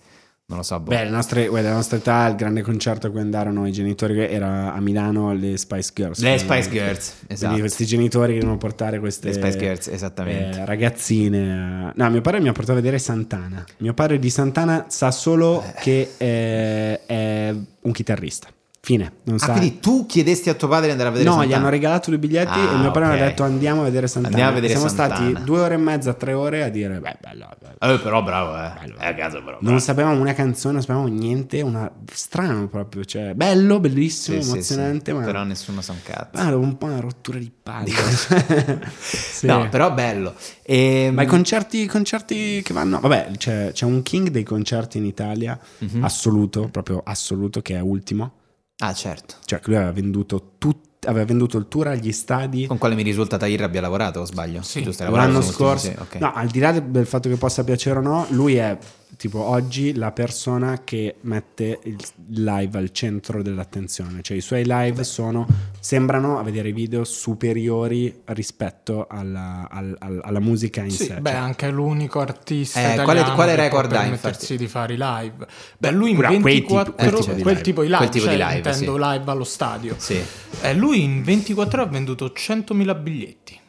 non lo so, boh. Beh, le nostre, guarda, la nostra età, il grande concerto a cui andarono i genitori era a Milano le Spice Girls. Le Spice Girls, Quindi esatto. questi genitori che devono portare queste Le Spice Girls, esattamente. eh, ragazzine. No, mio padre mi ha portato a vedere Santana. Mio padre di Santana sa solo che eh, è un chitarrista. Fine. Non Ah, sa. quindi tu chiedesti a tuo padre di andare a vedere No, gli Santana? hanno regalato due biglietti Ah, e mio padre mi ok. ha detto andiamo a vedere Santana. Andiamo a vedere Siamo Santana. stati due ore e mezza, tre ore a dire, beh, bello. bello. Eh, però bravo, eh. Bello. È a caso però. Non sapevamo una canzone, non sapevamo niente, una... strano proprio, cioè bello, bellissimo, Sì, sì, emozionante, sì. ma Però nessuno sa un cazzo. Ah, un po' una rottura di palle. Sì. No, però bello. E, Ma i concerti, concerti che vanno. Vabbè, c'è, c'è un king dei concerti in Italia, Mhm. assoluto, proprio assoluto, che è ultimo. Ah, certo. Cioè, lui aveva venduto tut- aveva venduto il tour agli stadi Con quale mi risulta Tahir abbia lavorato, o sbaglio? Sì. Giusto, hai lavorato l'anno scorso. sì, ok. No, al di là de- del fatto che possa piacere o no, lui è tipo oggi la persona che mette il live al centro dell'attenzione. Cioè, i suoi live sono sembrano a vedere i video superiori rispetto alla, al- al- alla musica in Sì, sé. beh, Cioè, anche l'unico artista Eh, quale- quale record ha, permettersi di fare i live. Beh, lui in quei 24 tipi- quel quel, tipo di live. tipo di live, Quel tipo di cioè, live, intendo sì. live allo stadio. Sì. Eh, lui in 24 ore ha venduto 100.000 biglietti.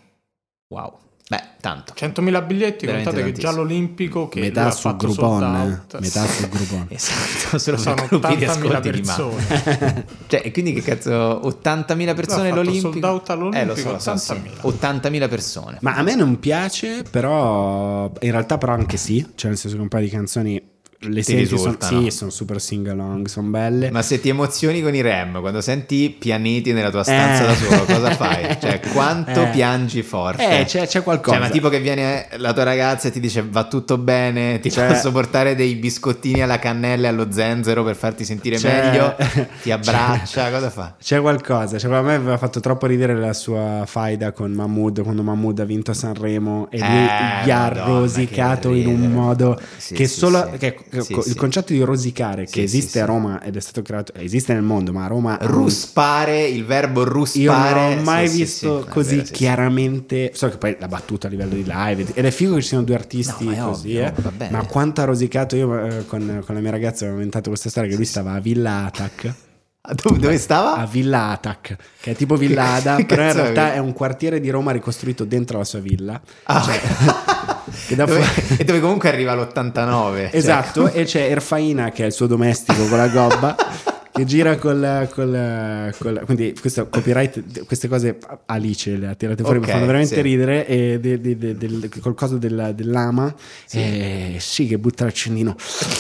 Wow. Beh, tanto. 100.000 biglietti, Veramente contate che già tantissimo. l'Olimpico che metà ha su fatto Groupon, out. metà su Groupon. Esatto, solo Sono di 80.000 ascolti di persone. cioè, e quindi che cazzo, 80.000 persone fatto all'Olimpico? sold out all'Olimpico, Eh, lo so, lo so, sì. 80.000. 80.000 persone. Ma a me non piace, però in realtà però anche sì, cioè nel senso che un paio di canzoni le Ti senti, son- risultano. sì, sono super sing along, sono belle. Ma se ti emozioni con i Rem, quando senti pianeti nella tua stanza Eh. da solo, cosa fai? Cioè, quanto Eh. piangi forte? Eh, c'è, c'è qualcosa. Cioè, ma tipo che viene la tua ragazza e ti dice va tutto bene, ti Cioè- posso portare dei biscottini alla cannella e allo zenzero per farti sentire C'è- meglio, ti c'è- abbraccia, cosa fa? C'è qualcosa, cioè, a me aveva fatto troppo ridere la sua faida con Mahmood quando Mahmood ha vinto a Sanremo e lui Eh, gli ha rosicato in un modo Sì, che sì, solo sì. che- Sì, il sì. concetto di rosicare Sì, che esiste a Roma ed è stato creato esiste nel mondo, ma a Roma Ruspare, il verbo Io ruspare. non ho mai visto così vero, chiaramente. So che poi la battuta a livello di live ed è figo che ci siano due artisti No, così, ovvio, eh. ma quanto ha rosicato io eh, con, con la mia ragazza avevo inventato questa storia che lui stava a Villa Atac. Ah, Dove, dove stava? A Villa Atac, che è tipo Villa Ada, che però in realtà è un quartiere di Roma ricostruito dentro la sua villa. Ah. Cioè, Dove- fuori- e dove comunque arriva l'89. cioè, Esatto, e c'è Erfaina che è il suo domestico con la gobba. che gira col, col, col- quindi questo copyright queste cose Alice le ha tirate fuori Ok, mi fanno veramente sì. ridere e de- de- de- del, col coso del- dell'ama sì. sì che butta l'accendino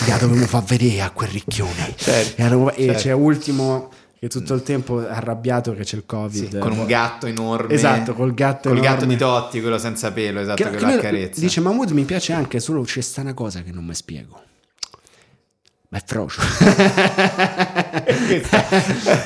la dovevamo far vedere a quel ricchione Certo, e, allora- e certo. c'è ultimo che tutto il tempo è arrabbiato che c'è il Sì, covid con un gatto enorme. Esatto, col gatto Col enorme. gatto di Totti, quello senza pelo, esatto, che, che, lo lui accarezza. dice Mahmood mi piace anche solo c'è sta una cosa che non mi spiego ma è frocio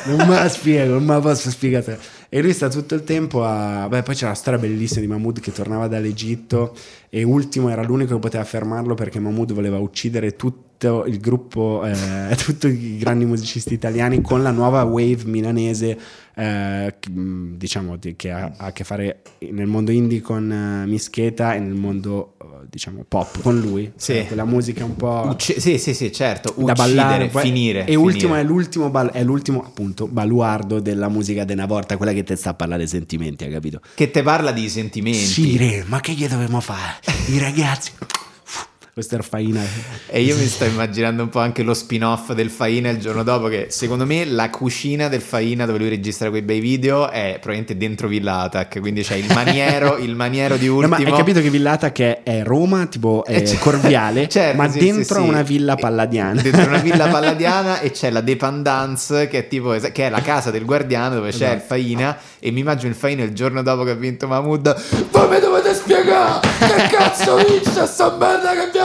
non me la spiego non me la posso spiegare e lui sta tutto il tempo a beh poi c'è la storia bellissima di Mahmood che tornava dall'Egitto e ultimo era l'unico che poteva fermarlo perché Mahmood voleva uccidere tutto il gruppo eh, tutti i grandi musicisti italiani con la nuova wave milanese eh, mh, diciamo di- che ha, ha a che fare nel mondo indie con eh, Mischeta e nel mondo eh, diciamo pop con lui Sì. Cioè, quella musica un po' Ucci- sì, sì, sì, certo. da Uccidere, ballare poi- finire. e ultimo finire. è l'ultimo, bal- è l'ultimo appunto baluardo della musica di una volta quella che ti sta a parlare sentimenti hai capito Che te parla di sentimenti. sì re ma che gli dovevamo fare i ragazzi questa era Faina E io mi sto immaginando un po' anche lo spin-off del Faina il giorno dopo, che secondo me la cucina del Faina dove lui registra quei bei video è probabilmente dentro Villa Atac, quindi c'è il maniero, il maniero di No, ultimo. ma hai capito che Villata che è Roma, tipo è Eh, c- Corviale, certo, ma sì, dentro sì, sì. una villa palladiana. Dentro una villa palladiana e c'è la dependance che è tipo che è la casa del guardiano dove c'è il Esatto. Faina e mi immagino il Faina il giorno dopo che ha vinto Mahmood voi mi dovete spiegare che cazzo vince sta merda che vi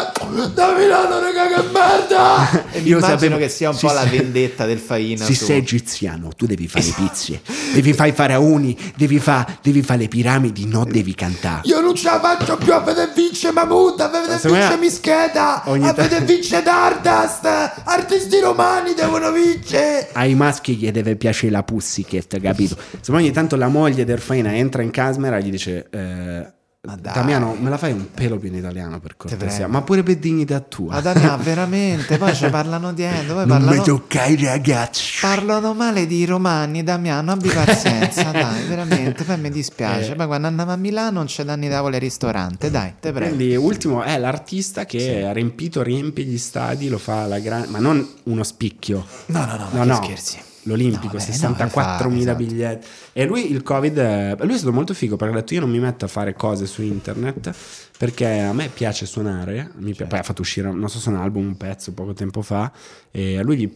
da Milano raga che merda e mi Io immagino sapevo- che sia un sì, po' la vendetta del Faina Se su- sei egiziano, tu devi fare le pizze, devi fare i faraoni, devi fare fare le piramidi, no devi cantare. io non ce la faccio più a vedere vince Mahmood, a vedere vince Mischeta, ogni a vedere vince Dardust, artisti romani devono vincere. Ai maschi gli deve piacere la pussycat, capito? Se ogni tanto la moglie del Faina entra in camera e gli dice... eh, Ma dai. Damiano, me la fai un pelo più in italiano per cortesia, ma pure per dignità tua. Ma Damiano, veramente, poi ci parlano dietro, poi non mi parlano, tocca i ragazzi. parlano male di romani, Damiano, abbi pazienza, dai, veramente, poi mi dispiace. Eh. Poi quando andiamo a Milano non c'è danni tavole al ristorante, dai, te prego. Quindi, ultimo è l'artista che ha riempito, riempie gli stadi, lo fa alla grande, ma non uno spicchio. No, no, no, No, no, che scherzi. L'Olimpico, No, vabbè, 64.000 no, lo fa, esatto. biglietti. E lui il Covid, eh, lui è stato molto figo perché ha detto io non mi metto a fare cose su internet perché a me piace suonare, mi pi- poi ha fatto uscire, non so se un album, un pezzo poco tempo fa e a lui gli-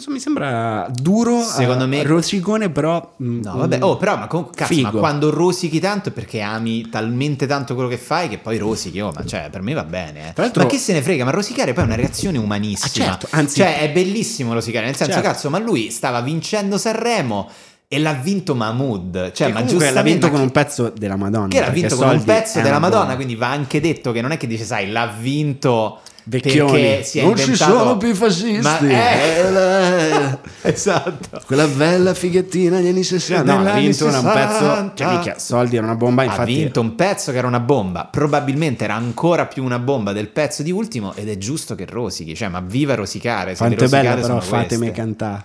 so, mi sembra duro, Secondo eh, me- rosicone però... mm, No, vabbè, oh, però, ma comunque, cazzo, ma quando rosichi tanto è perché ami talmente tanto quello che fai che poi rosichi, oh, ma cioè, per me va bene. eh. Tra l'altro- ma chi se ne frega? Ma rosicare poi è una reazione umanissima. Ah, certo, anzi- cioè, è bellissimo rosicare, nel senso, Certo. cazzo, ma lui stava vincendo Sanremo e l'ha vinto Mahmood. Cioè, che ma comunque l'ha giustamente vinto con un pezzo della Madonna. che l'ha vinto con un pezzo è della Madonna, quindi va anche detto che non è che dice, sai, l'ha vinto Vecchioni. perché si è Non ci inventato- sono più fascisti. Ma eh, Eh, la- esatto. Quella bella fighettina degli anni 60. No, Degli ha vinto un 60. pezzo. Cioè, minchia, soldi era una bomba. ha Infatti, vinto un pezzo che era una bomba, probabilmente era ancora più una bomba del pezzo di ultimo ed è giusto che rosichi, cioè ma viva rosicare, se quanto è bella, però, fatemi cantare.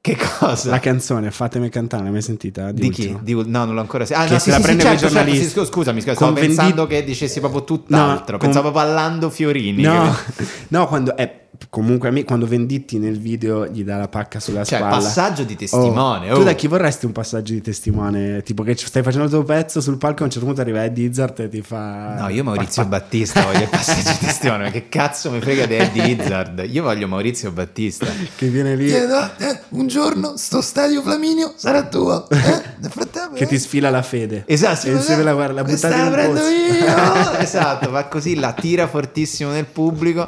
Che cosa? La canzone, fatemi cantare, l'hai mai sentita? Di, di chi? Di no, non l'ho ancora sentito. Ah, no, se sì, la sì, sì, prende i certo, certo, giornalisti. sì, scu- scusami, scusa, Con stavo pensando vendi- che dicessi proprio tutt'altro. No, Pensavo con- ballando Fiorini. No, che- no, quando è comunque a me, quando Venditti nel video gli dà la pacca sulla Cioè, spalla. passaggio di testimone. Oh, Tu oh. da chi vorresti un passaggio di testimone? Tipo che stai facendo il tuo pezzo sul palco e a un certo punto arriva Eddie Izzard e ti fa... No, io Maurizio pa- Battista voglio il passaggio di testimone. ma Che cazzo mi frega di Eddie Izzard? Io voglio Maurizio Battista. Che viene lì... eh, un giorno sto stadio Flaminio sarà tuo. Eh? Nel frattempo, Che ti sfila la fede. Esatto, E insieme la, guarda, la buttata in un io. esatto, va così, la tira fortissimo nel pubblico.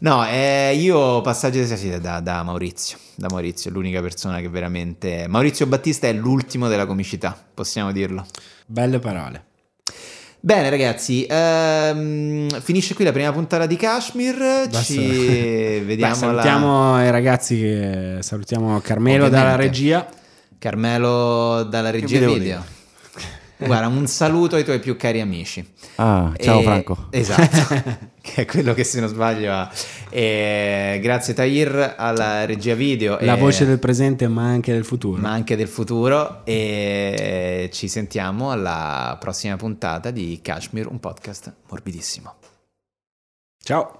No, eh, io passaggio di sì, da, da Maurizio. Da Maurizio, è l'unica persona che veramente. Maurizio Battista è l'ultimo della comicità, possiamo dirlo. Belle parole. Bene, ragazzi, ehm, finisce qui la prima puntata di Kashmir. Basta. Ci Beh, vediamo la- salutiamo i ragazzi che salutiamo Carmelo Ovviamente. dalla regia. Carmelo dalla regia video. Guarda, un saluto ai tuoi più cari amici. Ah, ciao E- Franco. Esatto, che è quello che se non sbaglio ha. E grazie Tahir alla regia video. La e- voce del presente ma anche del futuro. ma anche del futuro e ci sentiamo alla prossima puntata di Kashmir, un podcast morbidissimo. Ciao.